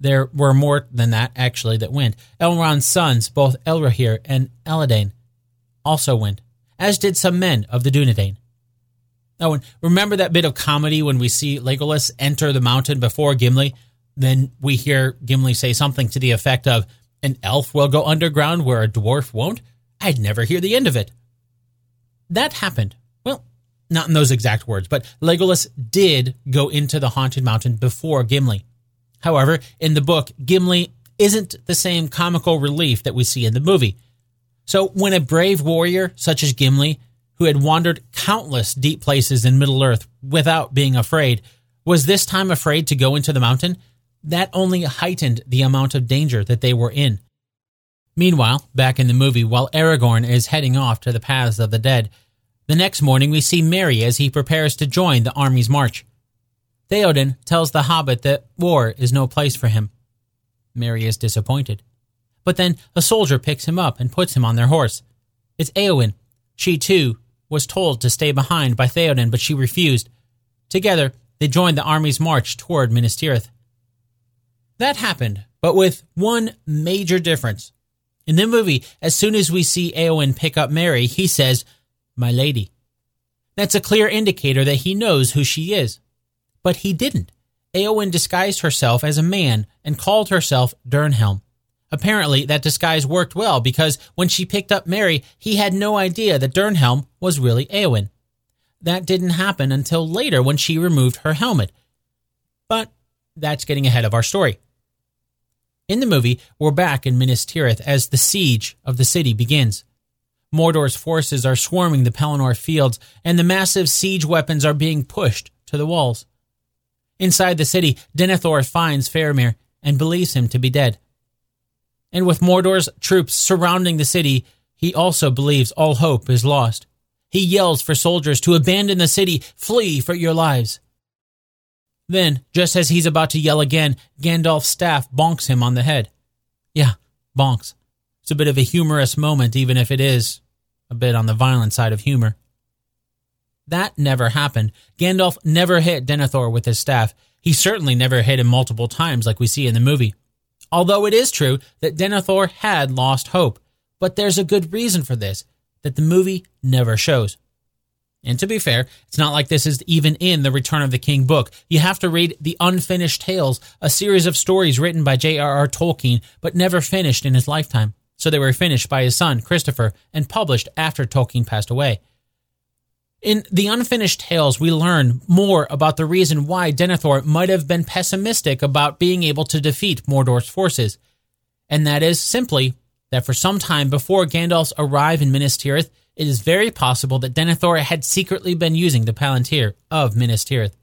Speaker 1: There were more than that, actually, that went. Elrond's sons, both Elrohir and Elladan, also went, as did some men of the Dunedain. Oh, and remember that bit of comedy when we see Legolas enter the mountain before Gimli? Then we hear Gimli say something to the effect of, An elf will go underground where a dwarf won't? I'd never hear the end of it. That happened. Not in those exact words, but Legolas did go into the haunted mountain before Gimli. However, in the book, Gimli isn't the same comical relief that we see in the movie. So when a brave warrior such as Gimli who had wandered countless deep places in Middle Earth without being afraid, was this time afraid to go into the mountain? That only heightened the amount of danger that they were in. Meanwhile, back in the movie, while Aragorn is heading off to the paths of the dead, the next morning we see Merry as he prepares to join the army's march. Theoden tells the hobbit that war is no place for him. Merry is disappointed. But then a soldier picks him up and puts him on their horse. It's Eowyn. She, too, was told to stay behind by Theoden, but she refused. Together, they joined the army's march toward Minas Tirith. That happened, but with one major difference. In the movie, as soon as we see Eowyn pick up Merry, he says, My lady. That's a clear indicator that he knows who she is. But he didn't. Eowyn disguised herself as a man and called herself Dernhelm. Apparently, that disguise worked well because when she picked up Merry, he had no idea that Dernhelm was really Eowyn. That didn't happen until later when she removed her helmet. But that's getting ahead of our story. In the movie, we're back in Minas Tirith as the siege of the city begins. Mordor's forces are swarming the Pelennor fields, and the massive siege weapons are being pushed to the walls. Inside the city, Denethor finds Faramir and believes him to be dead. And with Mordor's troops surrounding the city, he also believes all hope is lost. He yells for soldiers to abandon the city, flee for your lives. Then, just as he's about to yell again, Gandalf's staff bonks him on the head. Yeah, bonks. It's a bit of a humorous moment, even if it is a bit on the violent side of humor. That never happened. Gandalf never hit Denethor with his staff. He certainly never hit him multiple times like we see in the movie. Although it is true that Denethor had lost hope, but there's a good reason for this that the movie never shows. And to be fair, it's not like this is even in the Return of the King book. You have to read The Unfinished Tales, a series of stories written by J.R.R. Tolkien, but never finished in his lifetime. So they were finished by his son, Christopher, and published after Tolkien passed away. In The Unfinished Tales, we learn more about the reason why Denethor might have been pessimistic about being able to defeat Mordor's forces. And that is simply that for some time before Gandalf's arrival in Minas Tirith, it is very possible that Denethor had secretly been using the Palantir of Minas Tirith.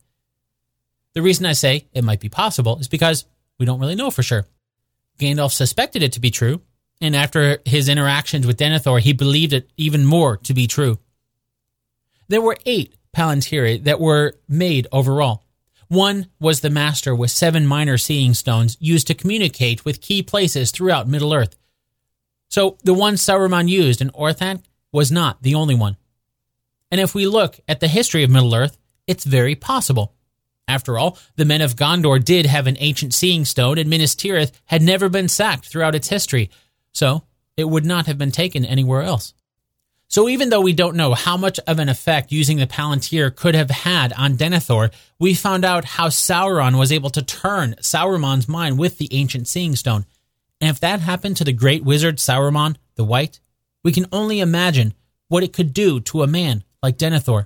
Speaker 1: The reason I say it might be possible is because we don't really know for sure. Gandalf suspected it to be true, and after his interactions with Denethor, he believed it even more to be true. There were eight Palantiri that were made overall. One was the Master with seven minor seeing stones used to communicate with key places throughout Middle Earth. So the one Saruman used in Orthanc was not the only one. And if we look at the history of Middle Earth, it's very possible. After all, the men of Gondor did have an ancient seeing stone, and Minas Tirith had never been sacked throughout its history, so it would not have been taken anywhere else. So even though we don't know how much of an effect using the Palantir could have had on Denethor, we found out how Sauron was able to turn Saruman's mind with the ancient Seeing Stone. And if that happened to the great wizard Saruman the White, we can only imagine what it could do to a man like Denethor.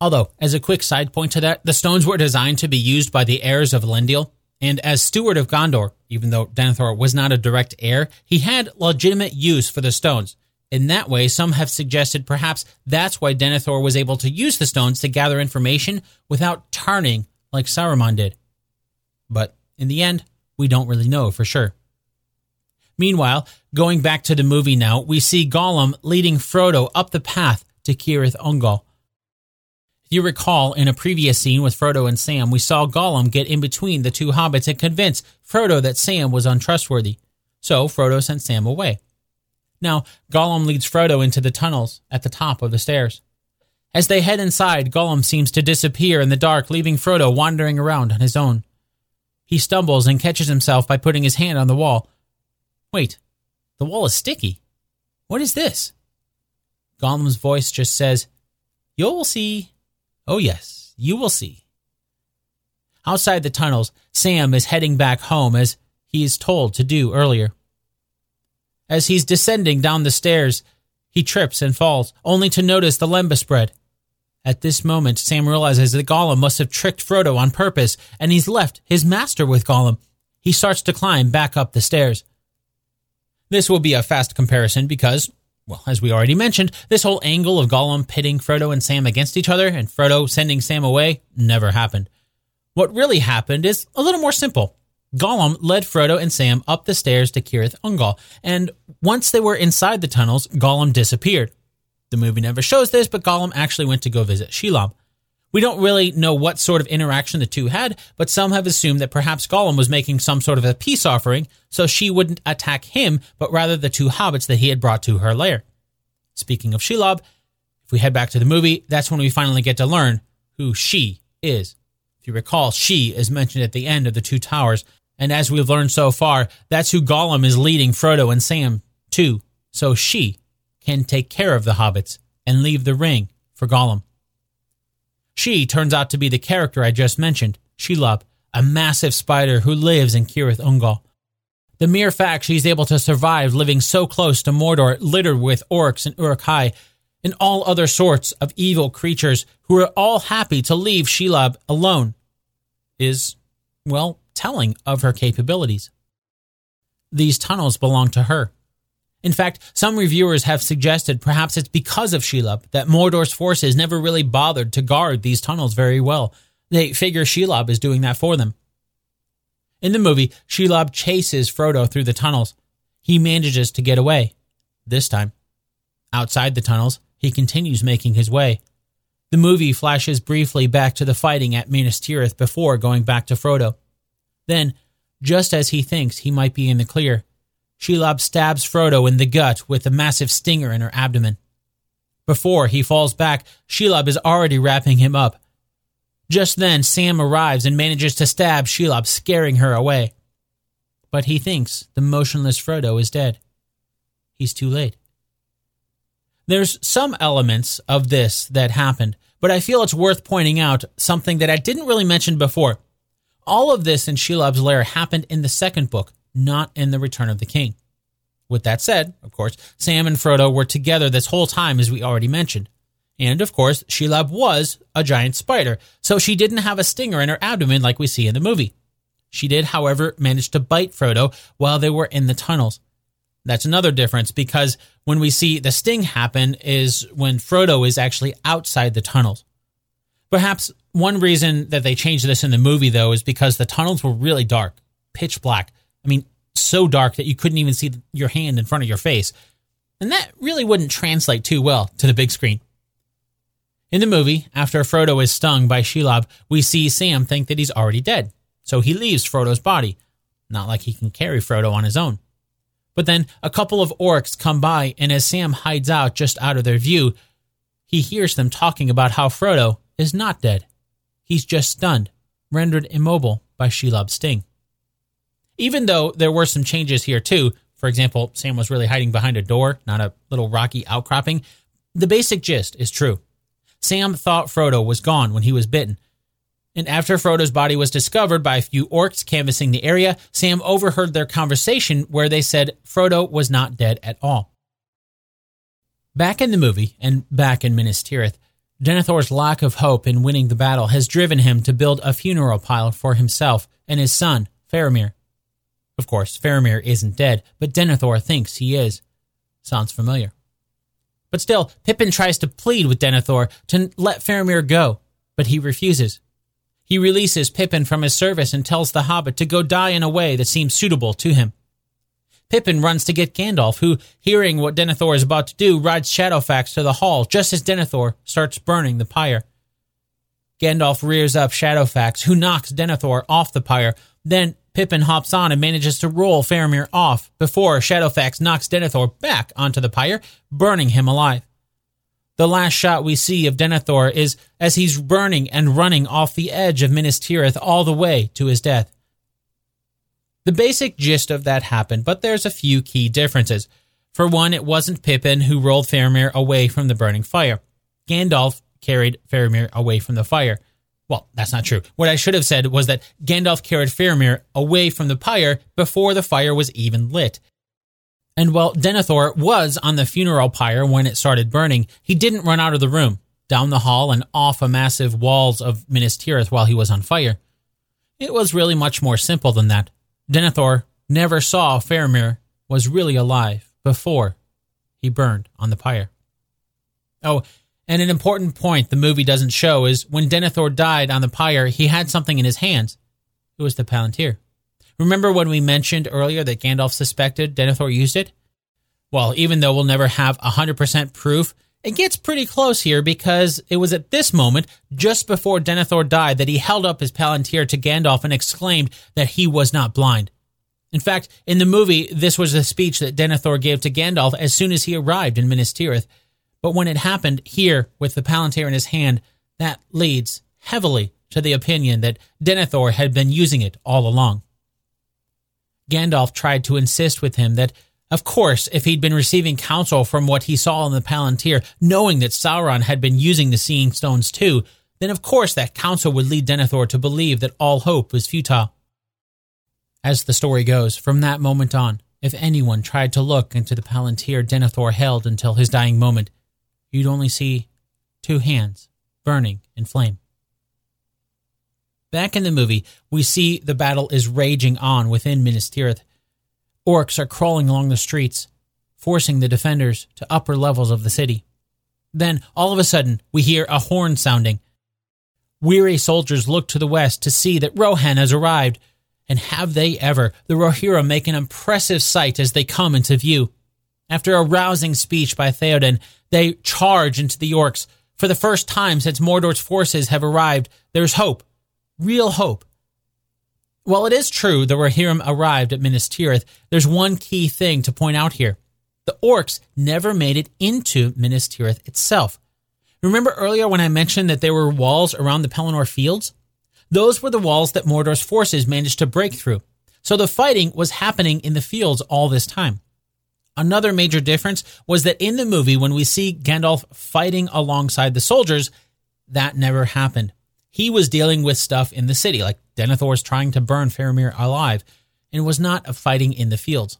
Speaker 1: Although, as a quick side point to that, the stones were designed to be used by the heirs of Elendil, and as steward of Gondor, even though Denethor was not a direct heir, he had legitimate use for the stones. In that way, some have suggested perhaps that's why Denethor was able to use the stones to gather information without turning like Saruman did. But in the end, we don't really know for sure. Meanwhile, going back to the movie now, we see Gollum leading Frodo up the path to Cirith Ungol. If you recall, in a previous scene with Frodo and Sam, we saw Gollum get in between the two hobbits and convince Frodo that Sam was untrustworthy. So Frodo sent Sam away. Now, Gollum leads Frodo into the tunnels at the top of the stairs. As they head inside, Gollum seems to disappear in the dark, leaving Frodo wandering around on his own. He stumbles and catches himself by putting his hand on the wall. Wait, the wall is sticky. What is this? Gollum's voice just says, You'll see. Oh, yes, you will see. Outside the tunnels, Sam is heading back home as he is told to do earlier. As he's descending down the stairs, he trips and falls, only to notice the lembas bread. At this moment, Sam realizes that Gollum must have tricked Frodo on purpose, and he's left his master with Gollum. He starts to climb back up the stairs. This will be a fast comparison because, well, as we already mentioned, this whole angle of Gollum pitting Frodo and Sam against each other and Frodo sending Sam away never happened. What really happened is a little more simple. Gollum led Frodo and Sam up the stairs to Cirith Ungol, and once they were inside the tunnels, Gollum disappeared. The movie never shows this, but Gollum actually went to go visit Shelob. We don't really know what sort of interaction the two had, but some have assumed that perhaps Gollum was making some sort of a peace offering, so she wouldn't attack him, but rather the two hobbits that he had brought to her lair. Speaking of Shelob, if we head back to the movie, that's when we finally get to learn who she is. If you recall, she is mentioned at the end of the Two Towers, and as we've learned so far, that's who Gollum is leading Frodo and Sam to, so she can take care of the hobbits and leave the ring for Gollum. She turns out to be the character I just mentioned, Shelob, a massive spider who lives in Cirith Ungol. The mere fact she's able to survive living so close to Mordor, littered with orcs and Uruk-hai, and all other sorts of evil creatures who are all happy to leave Shelob alone, is, well, telling of her capabilities. These tunnels belong to her. In fact, some reviewers have suggested perhaps it's because of Shelob that Mordor's forces never really bothered to guard these tunnels very well. They figure Shelob is doing that for them. In the movie, Shelob chases Frodo through the tunnels. He manages to get away. This time. Outside the tunnels, he continues making his way. The movie flashes briefly back to the fighting at Minas Tirith before going back to Frodo. Then, just as he thinks he might be in the clear, Shelob stabs Frodo in the gut with a massive stinger in her abdomen. Before he falls back, Shelob is already wrapping him up. Just then, Sam arrives and manages to stab Shelob, scaring her away. But he thinks the motionless Frodo is dead. He's too late. There's some elements of this that happened, but I feel it's worth pointing out something that I didn't really mention before. All of this in Shelob's lair happened in the second book, not in The Return of the King. With that said, of course, Sam and Frodo were together this whole time, as we already mentioned. And of course, Shelob was a giant spider, so she didn't have a stinger in her abdomen like we see in the movie. She did, however, manage to bite Frodo while they were in the tunnels. That's another difference because when we see the sting happen is when Frodo is actually outside the tunnels. Perhaps one reason that they changed this in the movie, though, is because the tunnels were really dark, pitch black. I mean, so dark that you couldn't even see your hand in front of your face. And that really wouldn't translate too well to the big screen. In the movie, after Frodo is stung by Shelob, we see Sam think that he's already dead. So he leaves Frodo's body. Not like he can carry Frodo on his own. But then a couple of orcs come by, and as Sam hides out just out of their view, he hears them talking about how Frodo is not dead. He's just stunned, rendered immobile by Shelob's sting. Even though there were some changes here too, for example, Sam was really hiding behind a door, not a little rocky outcropping, the basic gist is true. Sam thought Frodo was gone when he was bitten. And after Frodo's body was discovered by a few orcs canvassing the area, Sam overheard their conversation where they said Frodo was not dead at all. Back in the movie, and back in Minas Tirith, Denethor's lack of hope in winning the battle has driven him to build a funeral pile for himself and his son, Faramir. Of course, Faramir isn't dead, but Denethor thinks he is. Sounds familiar. But still, Pippin tries to plead with Denethor to let Faramir go, but he refuses. He releases Pippin from his service and tells the hobbit to go die in a way that seems suitable to him. Pippin runs to get Gandalf, who, hearing what Denethor is about to do, rides Shadowfax to the hall just as Denethor starts burning the pyre. Gandalf rears up Shadowfax, who knocks Denethor off the pyre. Then Pippin hops on and manages to roll Faramir off before Shadowfax knocks Denethor back onto the pyre, burning him alive. The last shot we see of Denethor is as he's burning and running off the edge of Minas Tirith all the way to his death. The basic gist of that happened, but there's a few key differences. For one, it wasn't Pippin who rolled Faramir away from the burning fire. Gandalf carried Faramir away from the fire. Well, that's not true. What I should have said was that Gandalf carried Faramir away from the pyre before the fire was even lit. And while Denethor was on the funeral pyre when it started burning, he didn't run out of the room, down the hall, and off a massive walls of Minas Tirith while he was on fire. It was really much more simple than that. Denethor never saw Faramir was really alive before he burned on the pyre. Oh, and an important point the movie doesn't show is when Denethor died on the pyre, he had something in his hands. It was the Palantir. Remember when we mentioned earlier that Gandalf suspected Denethor used it? Well, even though we'll never have 100% proof, it gets pretty close here because it was at this moment, just before Denethor died, that he held up his palantir to Gandalf and exclaimed that he was not blind. In fact, in the movie, this was the speech that Denethor gave to Gandalf as soon as he arrived in Minas Tirith. But when it happened here with the palantir in his hand, that leads heavily to the opinion that Denethor had been using it all along. Gandalf tried to insist with him that of course, if he'd been receiving counsel from what he saw in the Palantir, knowing that Sauron had been using the Seeing Stones too, then of course that counsel would lead Denethor to believe that all hope was futile. As the story goes, from that moment on, if anyone tried to look into the Palantir Denethor held until his dying moment, you'd only see two hands burning in flame. Back in the movie, we see the battle is raging on within Minas Tirith. Orcs are crawling along the streets. forcing the defenders to upper levels of the city. Then, all of a sudden, we hear a horn sounding. Weary soldiers look to the west to see that Rohan has arrived, and have they ever? The Rohirrim make an impressive sight as they come into view. After a rousing speech by Theoden, they charge into the orcs. For the first time since Mordor's forces have arrived, there's hope. Real hope. While it is true the Rohirrim arrived at Minas Tirith, there's one key thing to point out here. The orcs never made it into Minas Tirith itself. Remember earlier when I mentioned that there were walls around the Pelennor fields? Those were the walls that Mordor's forces managed to break through. So the fighting was happening in the fields all this time. Another major difference was that in the movie, when we see Gandalf fighting alongside the soldiers, that never happened. He was dealing with stuff in the city, like Denethor's trying to burn Faramir alive, and was not fighting in the fields.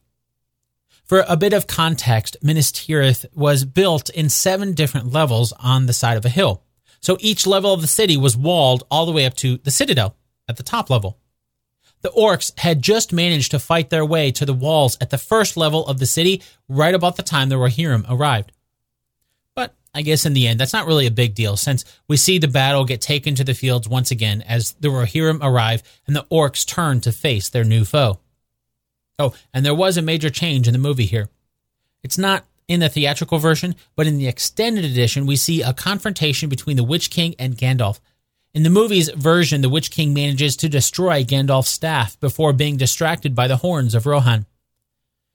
Speaker 1: For a bit of context, Minas Tirith was built in seven different levels on the side of a hill. So each level of the city was walled all the way up to the citadel at the top level. The orcs had just managed to fight their way to the walls at the first level of the city right about the time the Rohirrim arrived. But I guess in the end, that's not really a big deal since we see the battle get taken to the fields once again as the Rohirrim arrive and the orcs turn to face their new foe. Oh, and there was a major change in the movie here. It's not in the theatrical version, but in the extended edition, we see a confrontation between the Witch King and Gandalf. In the movie's version, the Witch King manages to destroy Gandalf's staff before being distracted by the horns of Rohan.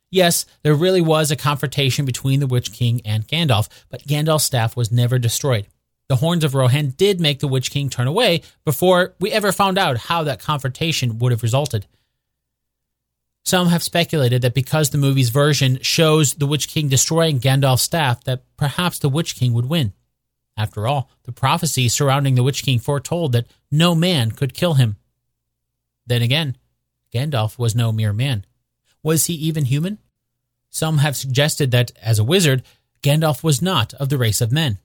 Speaker 1: Yes, there really was a confrontation between the Witch King and Gandalf, but Gandalf's staff was never destroyed. The horns of Rohan did make the Witch King turn away before we ever found out how that confrontation would have resulted. Some have speculated that because the movie's version shows the Witch King destroying Gandalf's staff, that perhaps the Witch King would win. After all, the prophecy surrounding the Witch King foretold that no man could kill him. Then again, Gandalf was no mere man. Was he even human? Some have suggested that, as a wizard, Gandalf was not of the race of men.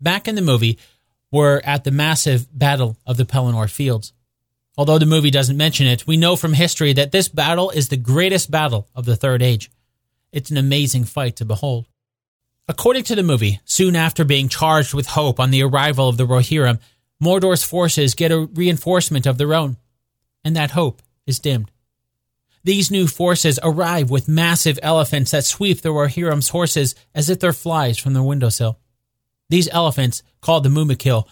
Speaker 1: Back in the movie, we're at the massive Battle of the Pelennor Fields. Although the movie doesn't mention it, we know from history that this battle is the greatest battle of the Third Age. It's an amazing fight to behold. According to the movie, soon after being charged with hope on the arrival of the Rohirrim, Mordor's forces get a reinforcement of their own, and that hope is dimmed. These new forces arrive with massive elephants that sweep the Rohirrim's horses as if they're flies from their windowsill. These elephants, called the Mumakil,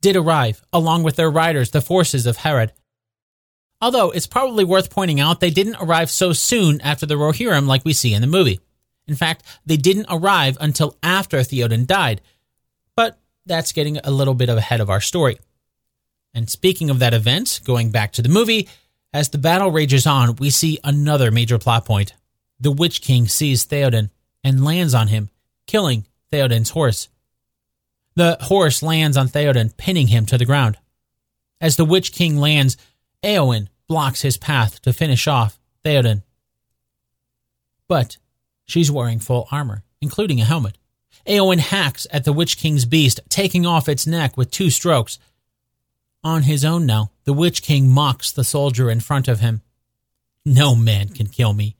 Speaker 1: did arrive, along with their riders, the forces of Harad. Although it's probably worth pointing out they didn't arrive so soon after the Rohirrim like we see in the movie. In fact, they didn't arrive until after Theoden died. But that's getting a little bit ahead of our story. And speaking of that event, going back to the movie, as the battle rages on, we see another major plot point. The Witch King sees Theoden and lands on him, killing Theoden's horse. The horse lands on Theoden, pinning him to the ground. As the Witch King lands, Eowyn blocks his path to finish off Theoden. But She's wearing full armor, including a helmet. Eowyn hacks at the Witch King's beast, taking off its neck with two strokes. On his own now, the Witch King mocks the soldier in front of him. No man can kill me.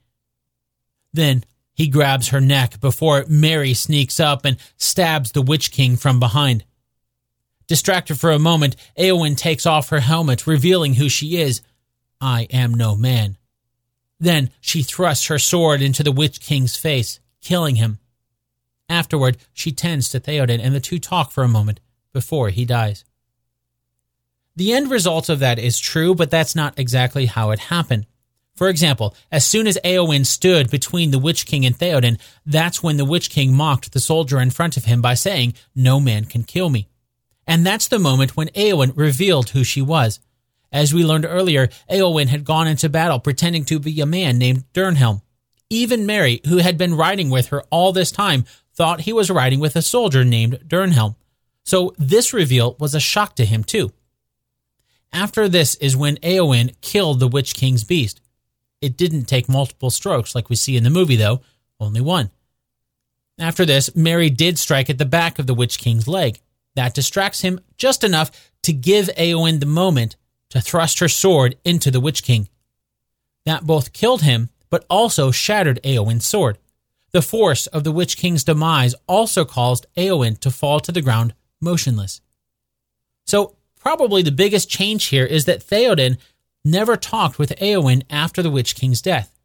Speaker 1: Then he grabs her neck before Merry sneaks up and stabs the Witch King from behind. Distracted for a moment, Eowyn takes off her helmet, revealing who she is. I am no man. Then she thrusts her sword into the Witch King's face, killing him. Afterward, she tends to Theoden and the two talk for a moment before he dies. The end result of that is true, but that's not exactly how it happened. For example, as soon as Eowyn stood between the Witch King and Theoden, that's when the Witch King mocked the soldier in front of him by saying, No man can kill me. And that's the moment when Eowyn revealed who she was. As we learned earlier, Eowyn had gone into battle pretending to be a man named Dernhelm. Even Merry, who had been riding with her all this time, thought he was riding with a soldier named Dernhelm. So this reveal was a shock to him too. After this is when Eowyn killed the Witch King's beast. It didn't take multiple strokes like we see in the movie though, only one. After this, Merry did strike at the back of the Witch King's leg. That distracts him just enough to give Eowyn the moment to thrust her sword into the Witch King. That both killed him, but also shattered Eowyn's sword. The force of the Witch King's demise also caused Eowyn to fall to the ground motionless. So, probably the biggest change here is that Theoden never talked with Eowyn after the Witch King's death.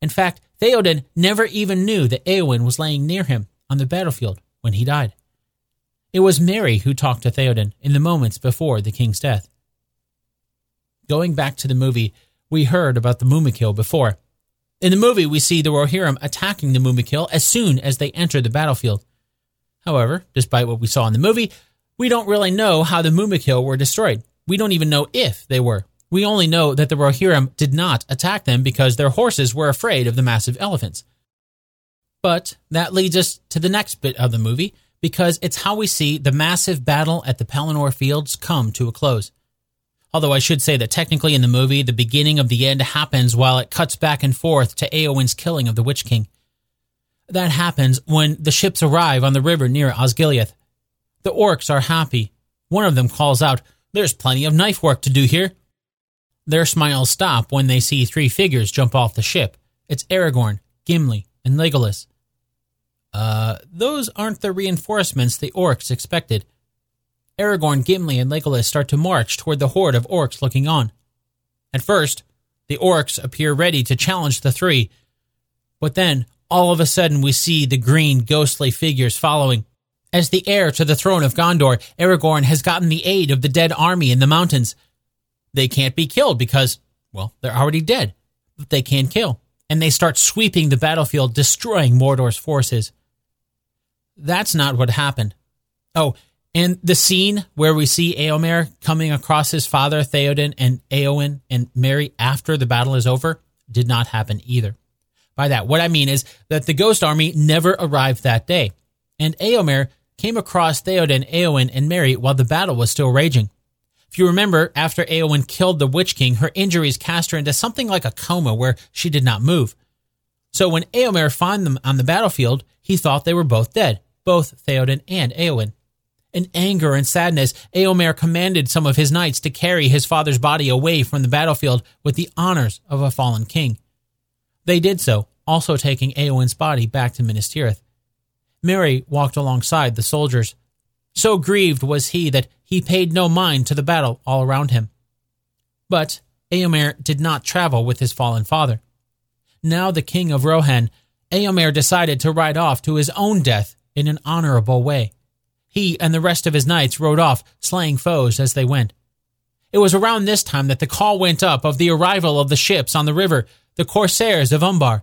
Speaker 1: In fact, Theoden never even knew that Eowyn was laying near him on the battlefield when he died. It was Merry who talked to Theoden in the moments before the king's death. Going back to the movie, we heard about the Mumakil before. In the movie, we see the Rohirrim attacking the Mumakil as soon as they enter the battlefield. However, despite what we saw in the movie, we don't really know how the Mumakil were destroyed. We don't even know if they were. We only know that the Rohirrim did not attack them because their horses were afraid of the massive elephants. But that leads us to the next bit of the movie because it's how we see the massive battle at the Pelennor Fields come to a close. Although I should say that technically in the movie, the beginning of the end happens while it cuts back and forth to Eowyn's killing of the Witch King. That happens when the ships arrive on the river near Osgiliath. The orcs are happy. One of them calls out, There's plenty of knife work to do here. Their smiles stop when they see three figures jump off the ship. It's Aragorn, Gimli, and Legolas. Uh, those aren't the reinforcements the orcs expected. Aragorn, Gimli, and Legolas start to march toward the horde of orcs looking on. At first, the orcs appear ready to challenge the three, but then all of a sudden we see the green, ghostly figures following. As the heir to the throne of Gondor, Aragorn has gotten the aid of the dead army in the mountains. They can't be killed because, well, they're already dead, but they can kill. And they start sweeping the battlefield, destroying Mordor's forces. That's not what happened. Oh, and the scene where we see Eomer coming across his father Theoden and Eowyn and Merry after the battle is over did not happen either. By that, what I mean is that the Ghost Army never arrived that day, and Eomer came across Theoden, Eowyn, and Merry while the battle was still raging. If you remember, after Eowyn killed the Witch King, her injuries cast her into something like a coma where she did not move. So when Eomer found them on the battlefield, he thought they were both dead, both Theoden and Eowyn. In anger and sadness, Eomer commanded some of his knights to carry his father's body away from the battlefield with the honors of a fallen king. They did so, also taking Eowyn's body back to Minas Tirith. Walked alongside the soldiers. So grieved was he that he paid no mind to the battle all around him. But Eomer did not travel with his fallen father. Now the king of Rohan, Eomer decided to ride off to his own death in an honorable way. He and the rest of his knights rode off, slaying foes as they went. It was around this time that the call went up of the arrival of the ships on the river, the corsairs of Umbar.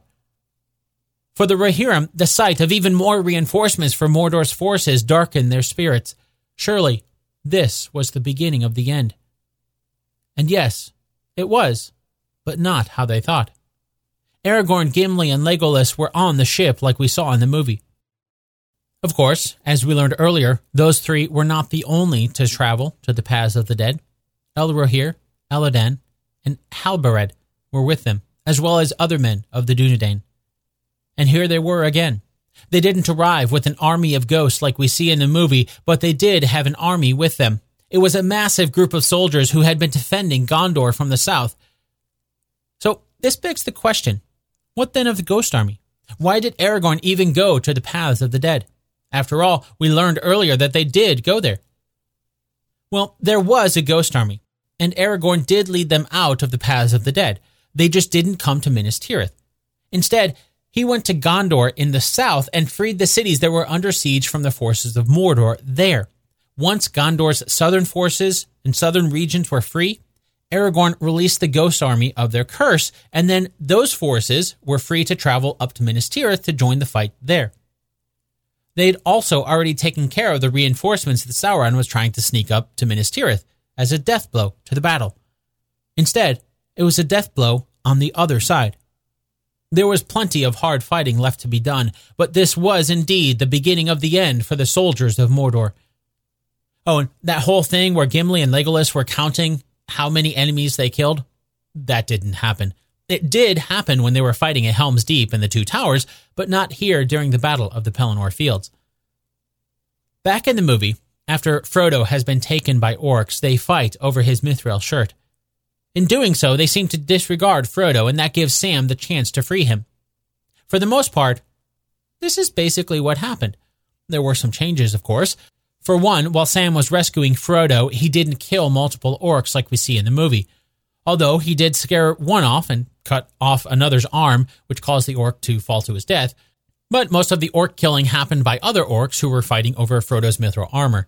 Speaker 1: For the Rohirrim, the sight of even more reinforcements for Mordor's forces darkened their spirits. Surely, this was the beginning of the end. And yes, it was, but not how they thought. Aragorn, Gimli, and Legolas were on the ship like we saw in the movie. Of course, as we learned earlier, those three were not the only to travel to the paths of the dead. Elrohir, Elladan, and Halbarad were with them, as well as other men of the Dunedain. And here they were again. They didn't arrive with an army of ghosts like we see in the movie, but they did have an army with them. It was a massive group of soldiers who had been defending Gondor from the south. So this begs the question what then of the ghost army? Why did Aragorn even go to the paths of the dead? After all, we learned earlier that they did go there. Well, there was a ghost army, and Aragorn did lead them out of the paths of the dead. They just didn't come to Minas Tirith. Instead, he went to Gondor in the south and freed the cities that were under siege from the forces of Mordor there. Once Gondor's southern forces and southern regions were free, Aragorn released the ghost army of their curse, and then those forces were free to travel up to Minas Tirith to join the fight there. They'd also already taken care of the reinforcements that Sauron was trying to sneak up to Minas Tirith as a death blow to the battle. Instead, it was a death blow on the other side. There was plenty of hard fighting left to be done, but this was indeed the beginning of the end for the soldiers of Mordor. Oh, and that whole thing where Gimli and Legolas were counting how many enemies they killed, that didn't happen. It did happen when they were fighting at Helm's Deep in the Two Towers, but not here during the Battle of the Pelennor Fields. Back in the movie, after Frodo has been taken by orcs, they fight over his mithril shirt. In doing so, they seem to disregard Frodo, and that gives Sam the chance to free him. For the most part, this is basically what happened. There were some changes, of course. For one, while Sam was rescuing Frodo, he didn't kill multiple orcs like we see in the movie. Although he did scare one off and cut off another's arm, which caused the orc to fall to his death. But most of the orc killing happened by other orcs who were fighting over Frodo's mithril armor.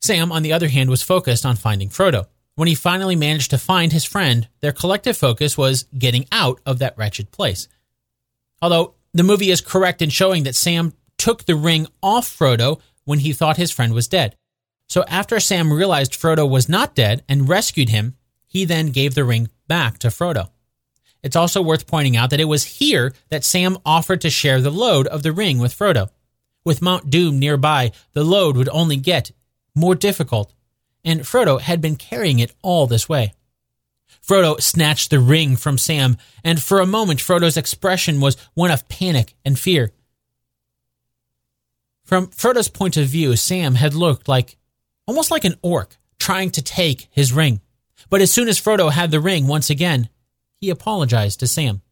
Speaker 1: Sam, on the other hand, was focused on finding Frodo. When he finally managed to find his friend, their collective focus was getting out of that wretched place. Although the movie is correct in showing that Sam took the ring off Frodo when he thought his friend was dead. So after Sam realized Frodo was not dead and rescued him, he then gave the ring back to Frodo. It's also worth pointing out that it was here that Sam offered to share the load of the ring with Frodo. With Mount Doom nearby, the load would only get more difficult, and Frodo had been carrying it all this way. Frodo snatched the ring from Sam, and for a moment Frodo's expression was one of panic and fear. From Frodo's point of view, Sam had looked like almost like an orc trying to take his ring. But as soon as Frodo had the ring once again, he apologized to Sam.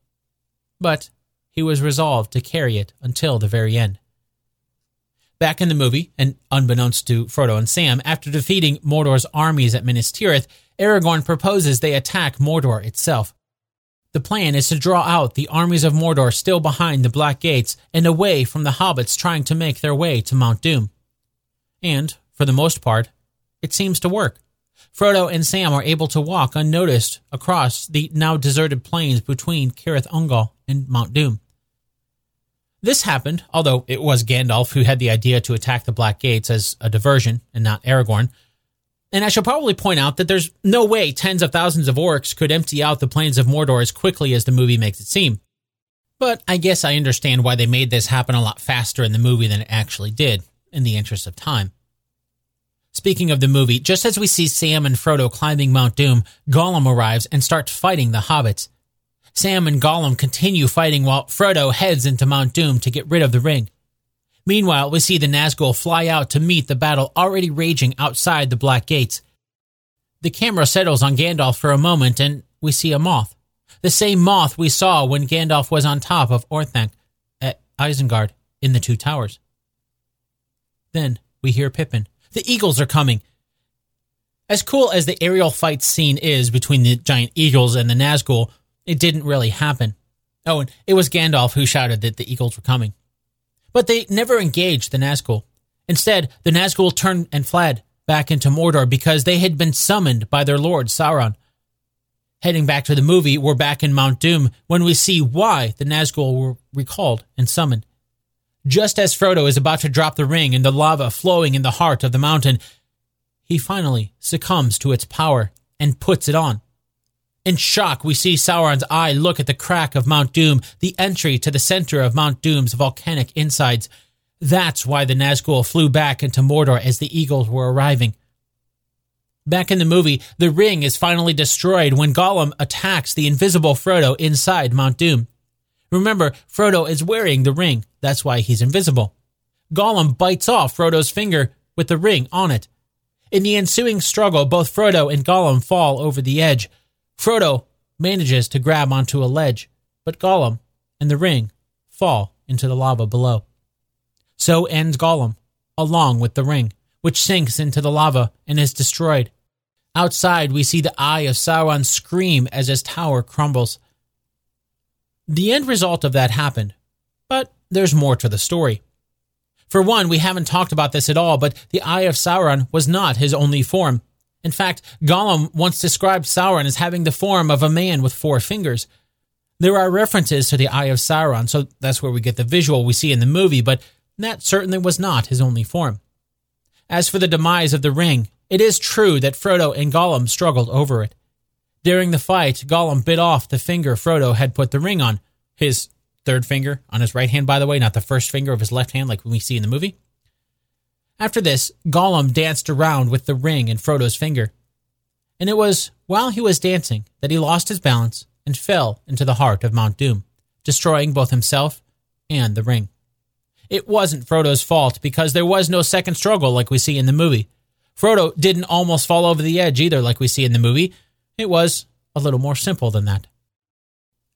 Speaker 1: But he was resolved to carry it until the very end. Back in the movie, and unbeknownst to Frodo and Sam, after defeating Mordor's armies at Minas Tirith, Aragorn proposes they attack Mordor itself. The plan is to draw out the armies of Mordor still behind the Black Gates and away from the hobbits trying to make their way to Mount Doom. And, for the most part, it seems to work. Frodo and Sam are able to walk unnoticed across the now deserted plains between Cirith Ungol and Mount Doom. This happened, although it was Gandalf who had the idea to attack the Black Gates as a diversion and not Aragorn. And I should probably point out that there's no way tens of thousands of orcs could empty out the plains of Mordor as quickly as the movie makes it seem. But I guess I understand why they made this happen a lot faster in the movie than it actually did, in the interest of time. Speaking of the movie, just as we see Sam and Frodo climbing Mount Doom, Gollum arrives and starts fighting the hobbits. Sam and Gollum continue fighting while Frodo heads into Mount Doom to get rid of the ring. Meanwhile, we see the Nazgul fly out to meet the battle already raging outside the Black Gates. The camera settles on Gandalf for a moment and we see a moth. The same moth we saw when Gandalf was on top of Orthanc at Isengard in the Two Towers. Then we hear Pippin. The eagles are coming. As cool as the aerial fight scene is between the giant eagles and the Nazgul, it didn't really happen. Oh, and it was Gandalf who shouted that the eagles were coming. But they never engaged the Nazgul. Instead, the Nazgul turned and fled back into Mordor because they had been summoned by their lord Sauron. Heading back to the movie, we're back in Mount Doom when we see why the Nazgul were recalled and summoned. Just as Frodo is about to drop the ring in the lava flowing in the heart of the mountain, he finally succumbs to its power and puts it on. In shock, we see Sauron's eye look at the crack of Mount Doom, the entry to the center of Mount Doom's volcanic insides. That's why the Nazgul flew back into Mordor as the eagles were arriving. Back in the movie, the ring is finally destroyed when Gollum attacks the invisible Frodo inside Mount Doom. Remember, Frodo is wearing the ring. That's why he's invisible. Gollum bites off Frodo's finger with the ring on it. In the ensuing struggle, both Frodo and Gollum fall over the edge. Frodo manages to grab onto a ledge, but Gollum and the ring fall into the lava below. So ends Gollum, along with the ring, which sinks into the lava and is destroyed. Outside, we see the eye of Sauron scream as his tower crumbles. The end result of that happened, but there's more to the story. For one, we haven't talked about this at all, but the Eye of Sauron was not his only form. In fact, Gollum once described Sauron as having the form of a man with four fingers. There are references to the Eye of Sauron, so that's where we get the visual we see in the movie, but that certainly was not his only form. As for the demise of the ring, it is true that Frodo and Gollum struggled over it. During the fight, Gollum bit off the finger Frodo had put the ring on, his third finger on his right hand, by the way, not the first finger of his left hand like we see in the movie. After this, Gollum danced around with the ring in Frodo's finger. And it was while he was dancing that he lost his balance and fell into the heart of Mount Doom, destroying both himself and the ring. It wasn't Frodo's fault because there was no second struggle like we see in the movie. Frodo didn't almost fall over the edge either like we see in the movie. It was a little more simple than that.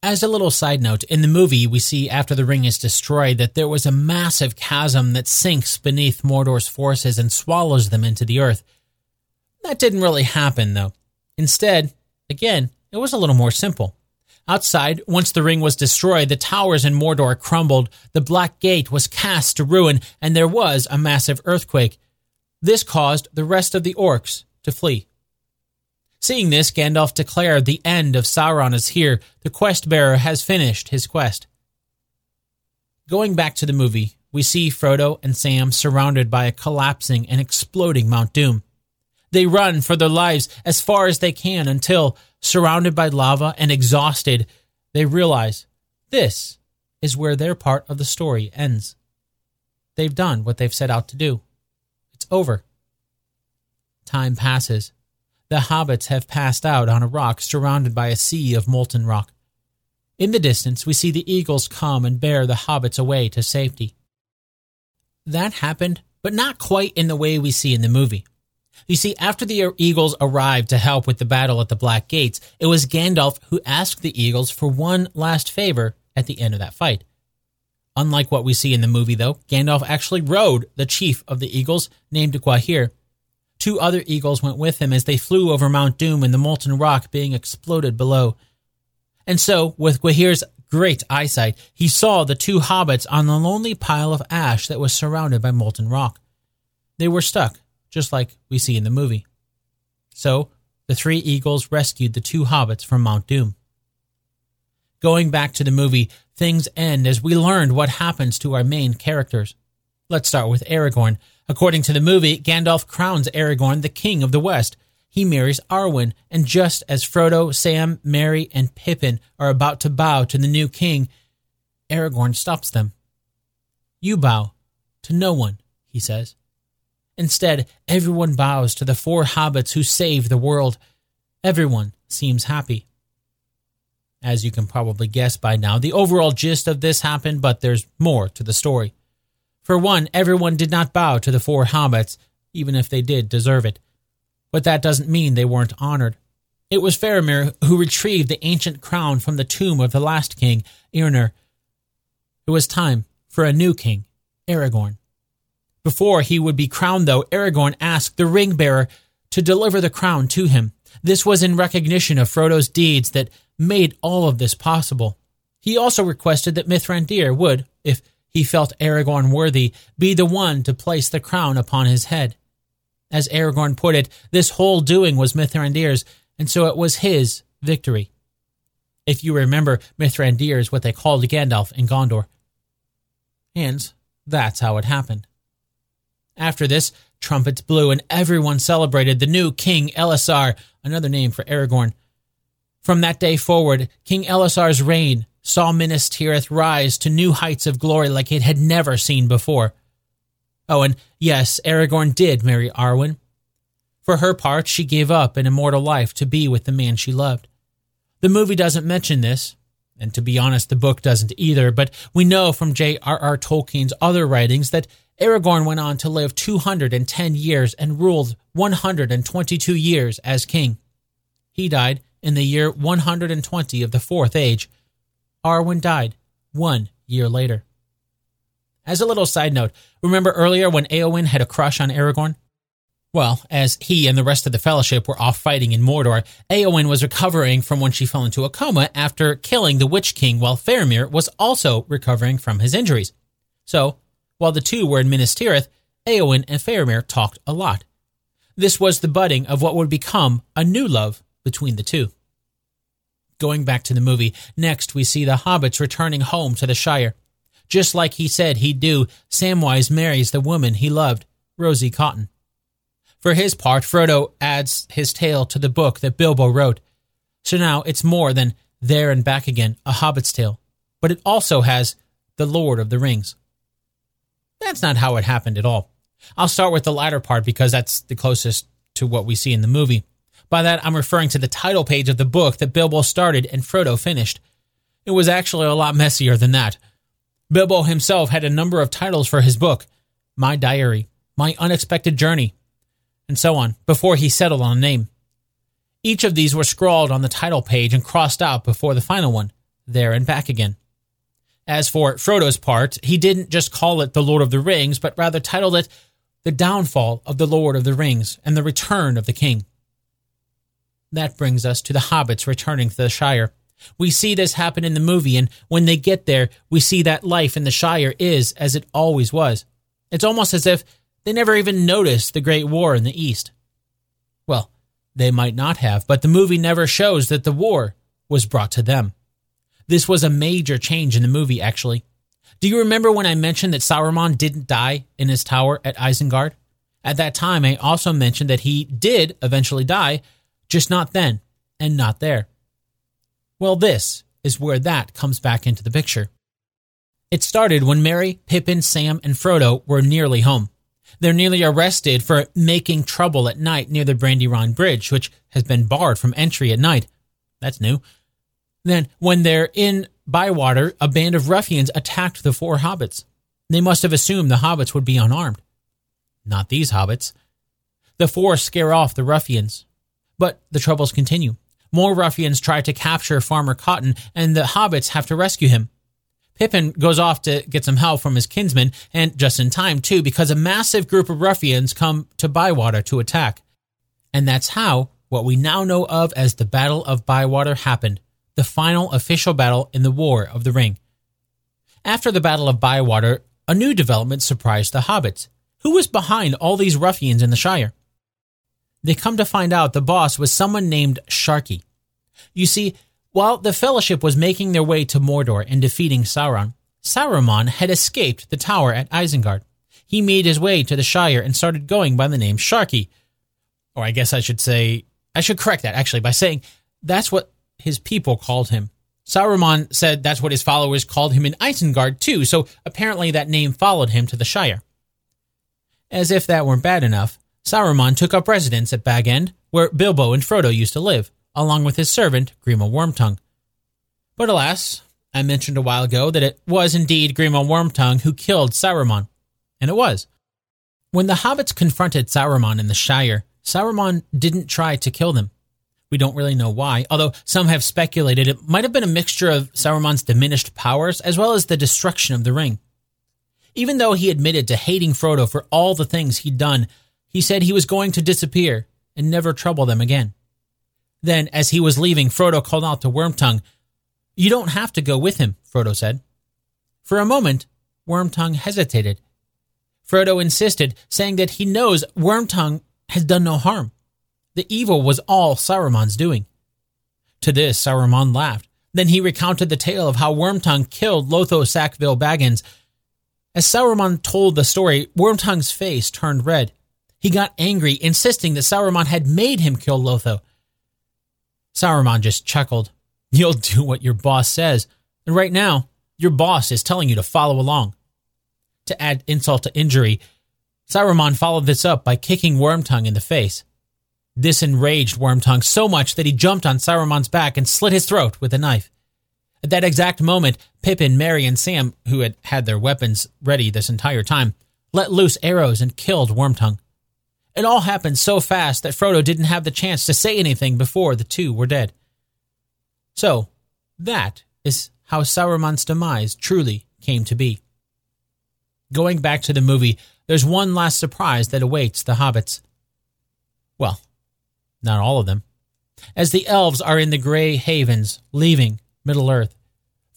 Speaker 1: As a little side note, in the movie, we see after the ring is destroyed that there was a massive chasm that sinks beneath Mordor's forces and swallows them into the earth. That didn't really happen, though. Instead, again, it was a little more simple. Outside, once the ring was destroyed, the towers in Mordor crumbled, the Black Gate was cast to ruin, and there was a massive earthquake. This caused the rest of the orcs to flee. Seeing this, Gandalf declared the end of Sauron is here. The quest bearer has finished his quest. Going back to the movie, we see Frodo and Sam surrounded by a collapsing and exploding Mount Doom. They run for their lives as far as they can until, surrounded by lava and exhausted, they realize this is where their part of the story ends. They've done what they've set out to do. It's over. Time passes. The hobbits have passed out on a rock surrounded by a sea of molten rock. In the distance, we see the eagles come and bear the hobbits away to safety. That happened, but not quite in the way we see in the movie. You see, after the Eagles arrived to help with the battle at the Black Gates, it was Gandalf who asked the Eagles for one last favor at the end of that fight. Unlike what we see in the movie, though, Gandalf actually rode the chief of the Eagles, named Gwaihir. Two other Eagles went with him as they flew over Mount Doom and the molten rock being exploded below. And so, with Gwaihir's great eyesight, he saw the two hobbits on the lonely pile of ash that was surrounded by molten rock. They were stuck just like we see in the movie. So, the three eagles rescued the two hobbits from Mount Doom. Going back to the movie, things end as we learned what happens to our main characters. Let's start with Aragorn. According to the movie, Gandalf crowns Aragorn the King of the West. He marries Arwen, and just as Frodo, Sam, Merry, and Pippin are about to bow to the new king, Aragorn stops them. You bow to no one, he says. Instead, everyone bows to the four hobbits who saved the world. Everyone seems happy. As you can probably guess by now, the overall gist of this happened, but there's more to the story. For one, everyone did not bow to the four hobbits, even if they did deserve it. But that doesn't mean they weren't honored. It was Faramir who retrieved the ancient crown from the tomb of the last king, Eärnur. It was time for a new king, Aragorn. Before he would be crowned, though, Aragorn asked the ring bearer to deliver the crown to him. This was in recognition of Frodo's deeds that made all of this possible. He also requested that Mithrandir would, if he felt Aragorn worthy, be the one to place the crown upon his head. As Aragorn put it, this whole doing was Mithrandir's, and so it was his victory. If you remember, Mithrandir is what they called Gandalf in Gondor. And that's how it happened. After this, trumpets blew and everyone celebrated the new King Elessar, another name for Aragorn. From that day forward, King Elessar's reign saw Minas Tirith rise to new heights of glory like it had never seen before. Oh, and yes, Aragorn did marry Arwen. For her part, she gave up an immortal life to be with the man she loved. The movie doesn't mention this, and to be honest, the book doesn't either, but we know from J.R.R. Tolkien's other writings that Aragorn went on to live 210 years and ruled 122 years as king. He died in the year 120 of the Fourth Age. Arwen died one year later. As a little side note, remember earlier when Eowyn had a crush on Aragorn? Well, as he and the rest of the Fellowship were off fighting in Mordor, Eowyn was recovering from when she fell into a coma after killing the Witch King while Faramir was also recovering from his injuries. So, while the two were in Minas Tirith, Eowyn and Faramir talked a lot. This was the budding of what would become a new love between the two. Going back to the movie, next we see the hobbits returning home to the Shire. Just like he said he'd do, Samwise marries the woman he loved, Rosie Cotton. For his part, Frodo adds his tale to the book that Bilbo wrote. So now it's more than There and Back Again, a Hobbit's Tale, but it also has The Lord of the Rings. That's not how it happened at all. I'll start with the latter part because that's the closest to what we see in the movie. By that, I'm referring to the title page of the book that Bilbo started and Frodo finished. It was actually a lot messier than that. Bilbo himself had a number of titles for his book My Diary, My Unexpected Journey, and so on, before he settled on a name. Each of these were scrawled on the title page and crossed out before the final one, there and back again. As for Frodo's part, he didn't just call it The Lord of the Rings, but rather titled it The Downfall of the Lord of the Rings and the Return of the King. That brings us to the hobbits returning to the Shire. We see this happen in the movie, and when they get there, we see that life in the Shire is as it always was. It's almost as if they never even noticed the Great War in the East. Well, they might not have, but the movie never shows that the war was brought to them. This was a major change in the movie, actually. Do you remember when I mentioned that Saruman didn't die in his tower at Isengard? At that time, I also mentioned that he did eventually die, just not then and not there. Well, this is where that comes back into the picture. It started when Merry, Pippin, Sam, and Frodo were nearly home. They're nearly arrested for making trouble at night near the Brandywine Bridge, which has been barred from entry at night. That's new. Then, when they're in Bywater, a band of ruffians attacked the four hobbits. They must have assumed the hobbits would be unarmed. Not these hobbits. The four scare off the ruffians. But the troubles continue. More ruffians try to capture Farmer Cotton, and the hobbits have to rescue him. Pippin goes off to get some help from his kinsmen, and just in time, too, because a massive group of ruffians come to Bywater to attack. And that's how what we now know of as the Battle of Bywater happened, the final official battle in the War of the Ring. After the Battle of Bywater, a new development surprised the hobbits. Who was behind all these ruffians in the Shire? They come to find out the boss was someone named Sharky. You see, while the Fellowship was making their way to Mordor and defeating Sauron, Saruman had escaped the tower at Isengard. He made his way to the Shire and started going by the name Sharky. Or I guess I should say, I should correct that actually by saying that's what his people called him. Saruman said that's what his followers called him in Isengard too, so apparently that name followed him to the Shire. As if that weren't bad enough, Saruman took up residence at Bag End, where Bilbo and Frodo used to live along with his servant, Grima Wormtongue. But alas, I mentioned a while ago that it was indeed Grima Wormtongue who killed Saruman. And it was. When the hobbits confronted Saruman in the Shire, Saruman didn't try to kill them. We don't really know why, although some have speculated it might have been a mixture of Saruman's diminished powers as well as the destruction of the ring. Even though he admitted to hating Frodo for all the things he'd done, he said he was going to disappear and never trouble them again. Then, as he was leaving, Frodo called out to Wormtongue, You don't have to go with him, Frodo said. For a moment, Wormtongue hesitated. Frodo insisted, saying that he knows Wormtongue has done no harm. The evil was all Saruman's doing. To this, Saruman laughed. Then he recounted the tale of how Wormtongue killed Lotho Sackville Baggins. As Saruman told the story, Wormtongue's face turned red. He got angry, insisting that Saruman had made him kill Lotho. Saruman just chuckled. You'll do what your boss says. And right now, your boss is telling you to follow along. To add insult to injury, Saruman followed this up by kicking Wormtongue in the face. This enraged Wormtongue so much that he jumped on Saruman's back and slit his throat with a knife. At that exact moment, Pippin, Merry, and Sam, who had had their weapons ready this entire time, let loose arrows and killed Wormtongue. It all happened so fast that Frodo didn't have the chance to say anything before the two were dead. So, that is how Saruman's demise truly came to be. Going back to the movie, there's one last surprise that awaits the hobbits. Well, not all of them. As the elves are in the Grey Havens, leaving Middle Earth,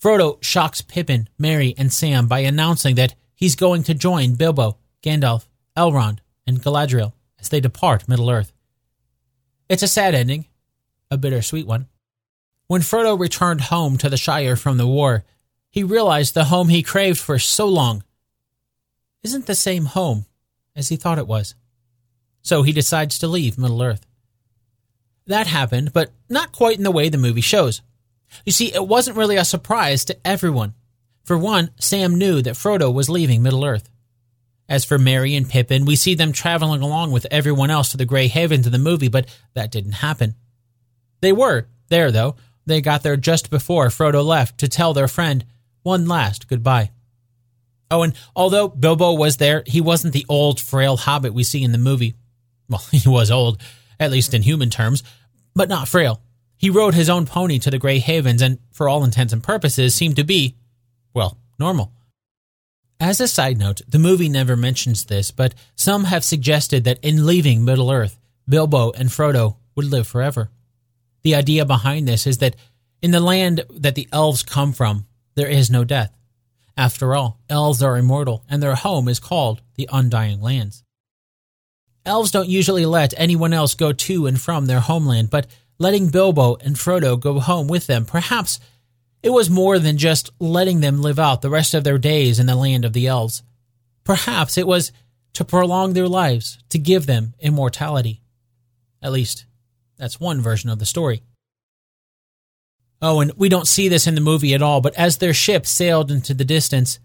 Speaker 1: Frodo shocks Pippin, Merry, and Sam by announcing that he's going to join Bilbo, Gandalf, Elrond, and Galadriel as they depart Middle Earth. It's a sad ending, a bittersweet one. When Frodo returned home to the Shire from the war, he realized the home he craved for so long isn't the same home as he thought it was. So he decides to leave Middle Earth. That happened, but not quite in the way the movie shows. You see, it wasn't really a surprise to everyone. For one, Sam knew that Frodo was leaving Middle Earth. As for Merry and Pippin, we see them traveling along with everyone else to the Grey Havens in the movie, but that didn't happen. They were there, though. They got there just before Frodo left to tell their friend one last goodbye. Oh, and although Bilbo was there, he wasn't the old, frail hobbit we see in the movie. Well, he was old, at least in human terms, but not frail. He rode his own pony to the Grey Havens and, for all intents and purposes, seemed to be, well, normal. As a side note, the movie never mentions this, but some have suggested that in leaving Middle Earth, Bilbo and Frodo would live forever. The idea behind this is that in the land that the elves come from, there is no death. After all, elves are immortal, and their home is called the Undying Lands. Elves don't usually let anyone else go to and from their homeland, but letting Bilbo and Frodo go home with them, perhaps it was more than just letting them live out the rest of their days in the land of the elves. Perhaps it was to prolong their lives, to give them immortality. At least, that's one version of the story. Oh, and we don't see this in the movie at all, but as their ship sailed into the distance,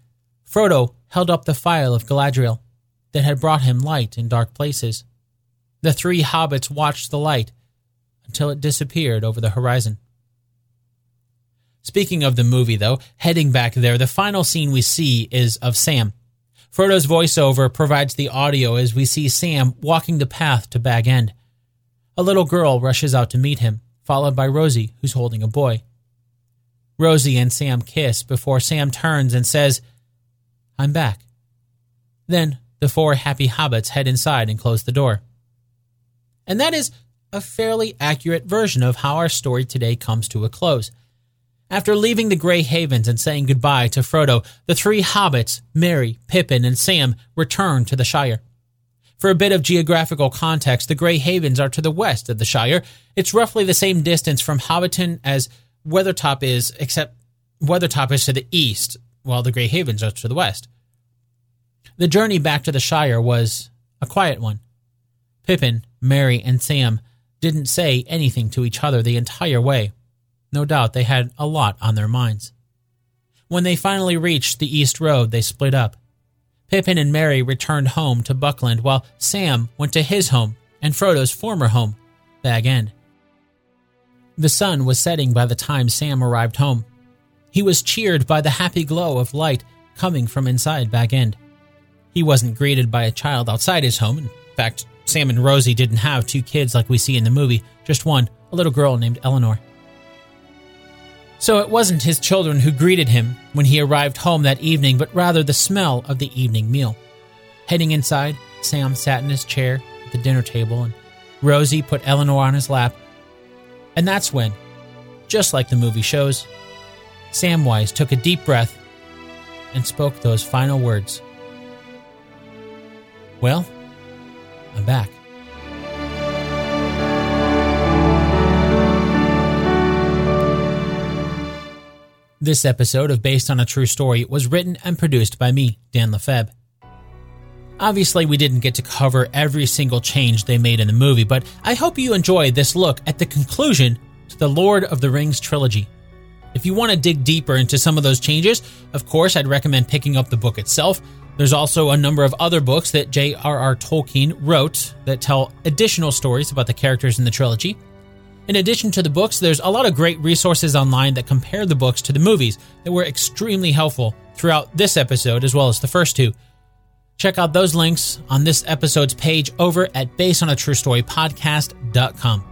Speaker 1: Frodo held up the phial of Galadriel that had brought him light in dark places. The three hobbits watched the light until it disappeared over the horizon. Speaking of the movie, though, heading back there, the final scene we see is of Sam. Frodo's voiceover provides the audio as we see Sam walking the path to Bag End. A little girl rushes out to meet him, followed by Rosie, who's holding a boy. Rosie and Sam kiss before Sam turns and says, I'm back. Then the four happy hobbits head inside and close the door. And that is a fairly accurate version of how our story today comes to a close. After leaving the Grey Havens and saying goodbye to Frodo, the three hobbits, Merry, Pippin, and Sam, return to the Shire. For a bit of geographical context, the Grey Havens are to the west of the Shire. It's roughly the same distance from Hobbiton as Weathertop is, except Weathertop is to the east, while the Grey Havens are to the west. The journey back to the Shire was a quiet one. Pippin, Merry, and Sam didn't say anything to each other the entire way. No doubt they had a lot on their minds. When they finally reached the East Road, they split up. Pippin and Merry returned home to Buckland, while Sam went to his home and Frodo's former home, Bag End. The sun was setting by the time Sam arrived home. He was cheered by the happy glow of light coming from inside Bag End. He wasn't greeted by a child outside his home. In fact, Sam and Rosie didn't have two kids like we see in the movie, just one, a little girl named Elanor. So it wasn't his children who greeted him when he arrived home that evening, but rather the smell of the evening meal. Heading inside, Sam sat in his chair at the dinner table, and Rosie put Elanor on his lap. And that's when, just like the movie shows, Samwise took a deep breath and spoke those final words. Well, I'm back. This episode of Based on a True Story was written and produced by me, Dan Lefebvre. Obviously, we didn't get to cover every single change they made in the movie, but I hope you enjoyed this look at the conclusion to the Lord of the Rings trilogy. If you want to dig deeper into some of those changes, of course, I'd recommend picking up the book itself. There's also a number of other books that J.R.R. Tolkien wrote that tell additional stories about the characters in the trilogy. In addition to the books, there's a lot of great resources online that compare the books to the movies that were extremely helpful throughout this episode as well as the first two. Check out those links on this episode's page over at basedonatruestorypodcast.com.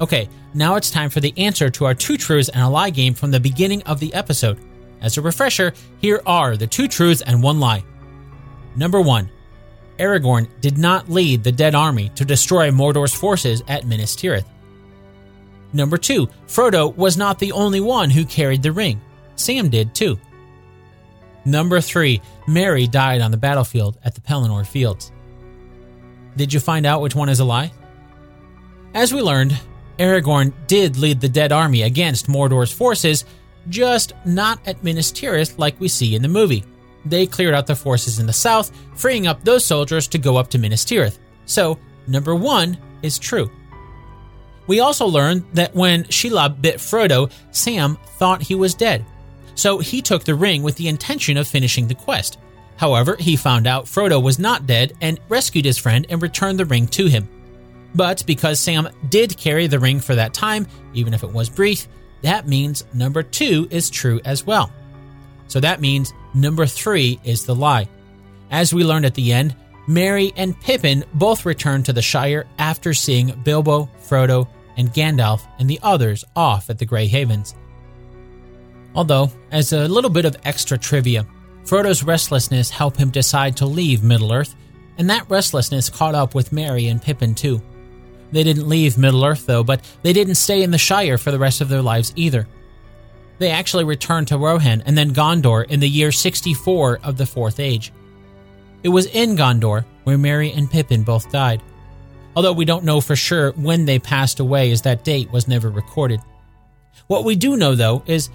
Speaker 1: Okay, now it's time for the answer to our two truths and a lie game from the beginning of the episode. As a refresher, here are the two truths and one lie. Number one, Aragorn did not lead the Dead Army to destroy Mordor's forces at Minas Tirith. Number two, Frodo was not the only one who carried the ring. Sam did too. Number three, Merry died on the battlefield at the Pelennor Fields. Did you find out which one is a lie? As we learned, Aragorn did lead the Dead Army against Mordor's forces, just not at Minas Tirith like we see in the movie. They cleared out the forces in the south, freeing up those soldiers to go up to Minas Tirith. So, number one is true. We also learned that when Shelob bit Frodo, Sam thought he was dead. So he took the ring with the intention of finishing the quest. However, he found out Frodo was not dead and rescued his friend and returned the ring to him. But because Sam did carry the ring for that time, even if it was brief, that means number two is true as well. So that means number three is the lie. As we learned at the end, Merry and Pippin both returned to the Shire after seeing Bilbo, Frodo, and Gandalf and the others off at the Grey Havens. Although, as a little bit of extra trivia, Frodo's restlessness helped him decide to leave Middle Earth, and that restlessness caught up with Merry and Pippin too. They didn't leave Middle Earth though, but they didn't stay in the Shire for the rest of their lives either. They actually returned to Rohan and then Gondor in the year 64 of the Fourth Age. It was in Gondor where Merry and Pippin both died. Although we don't know for sure when they passed away, as that date was never recorded. What we do know, though, is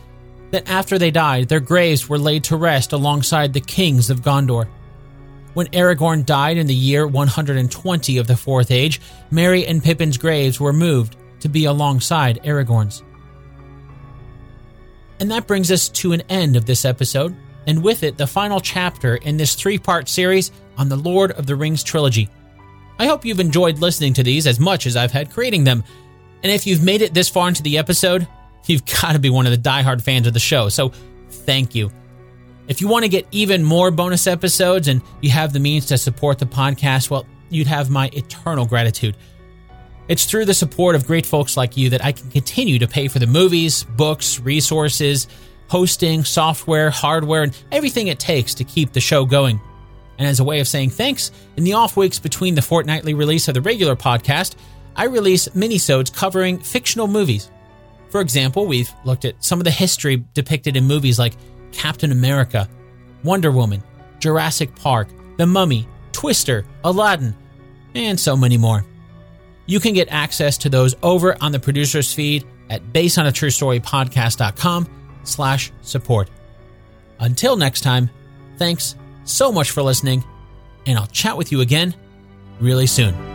Speaker 1: that after they died, their graves were laid to rest alongside the kings of Gondor. When Aragorn died in the year 120 of the Fourth Age, Merry and Pippin's graves were moved to be alongside Aragorn's. And that brings us to an end of this episode, and with it, the final chapter in this three part series on the Lord of the Rings trilogy. I hope you've enjoyed listening to these as much as I've had creating them. And if you've made it this far into the episode, you've got to be one of the die-hard fans of the show, so thank you. If you want to get even more bonus episodes and you have the means to support the podcast, well, you'd have my eternal gratitude. It's through the support of great folks like you that I can continue to pay for the movies, books, resources, hosting, software, hardware, and everything it takes to keep the show going. And as a way of saying thanks, in the off weeks between the fortnightly release of the regular podcast, I release minisodes covering fictional movies. For example, we've looked at some of the history depicted in movies like Captain America, Wonder Woman, Jurassic Park, The Mummy, Twister, Aladdin, and so many more. You can get access to those over on the producer's feed at basedonatruestorypodcast.com slash support. Until next time, thanks so much for listening, and I'll chat with you again really soon.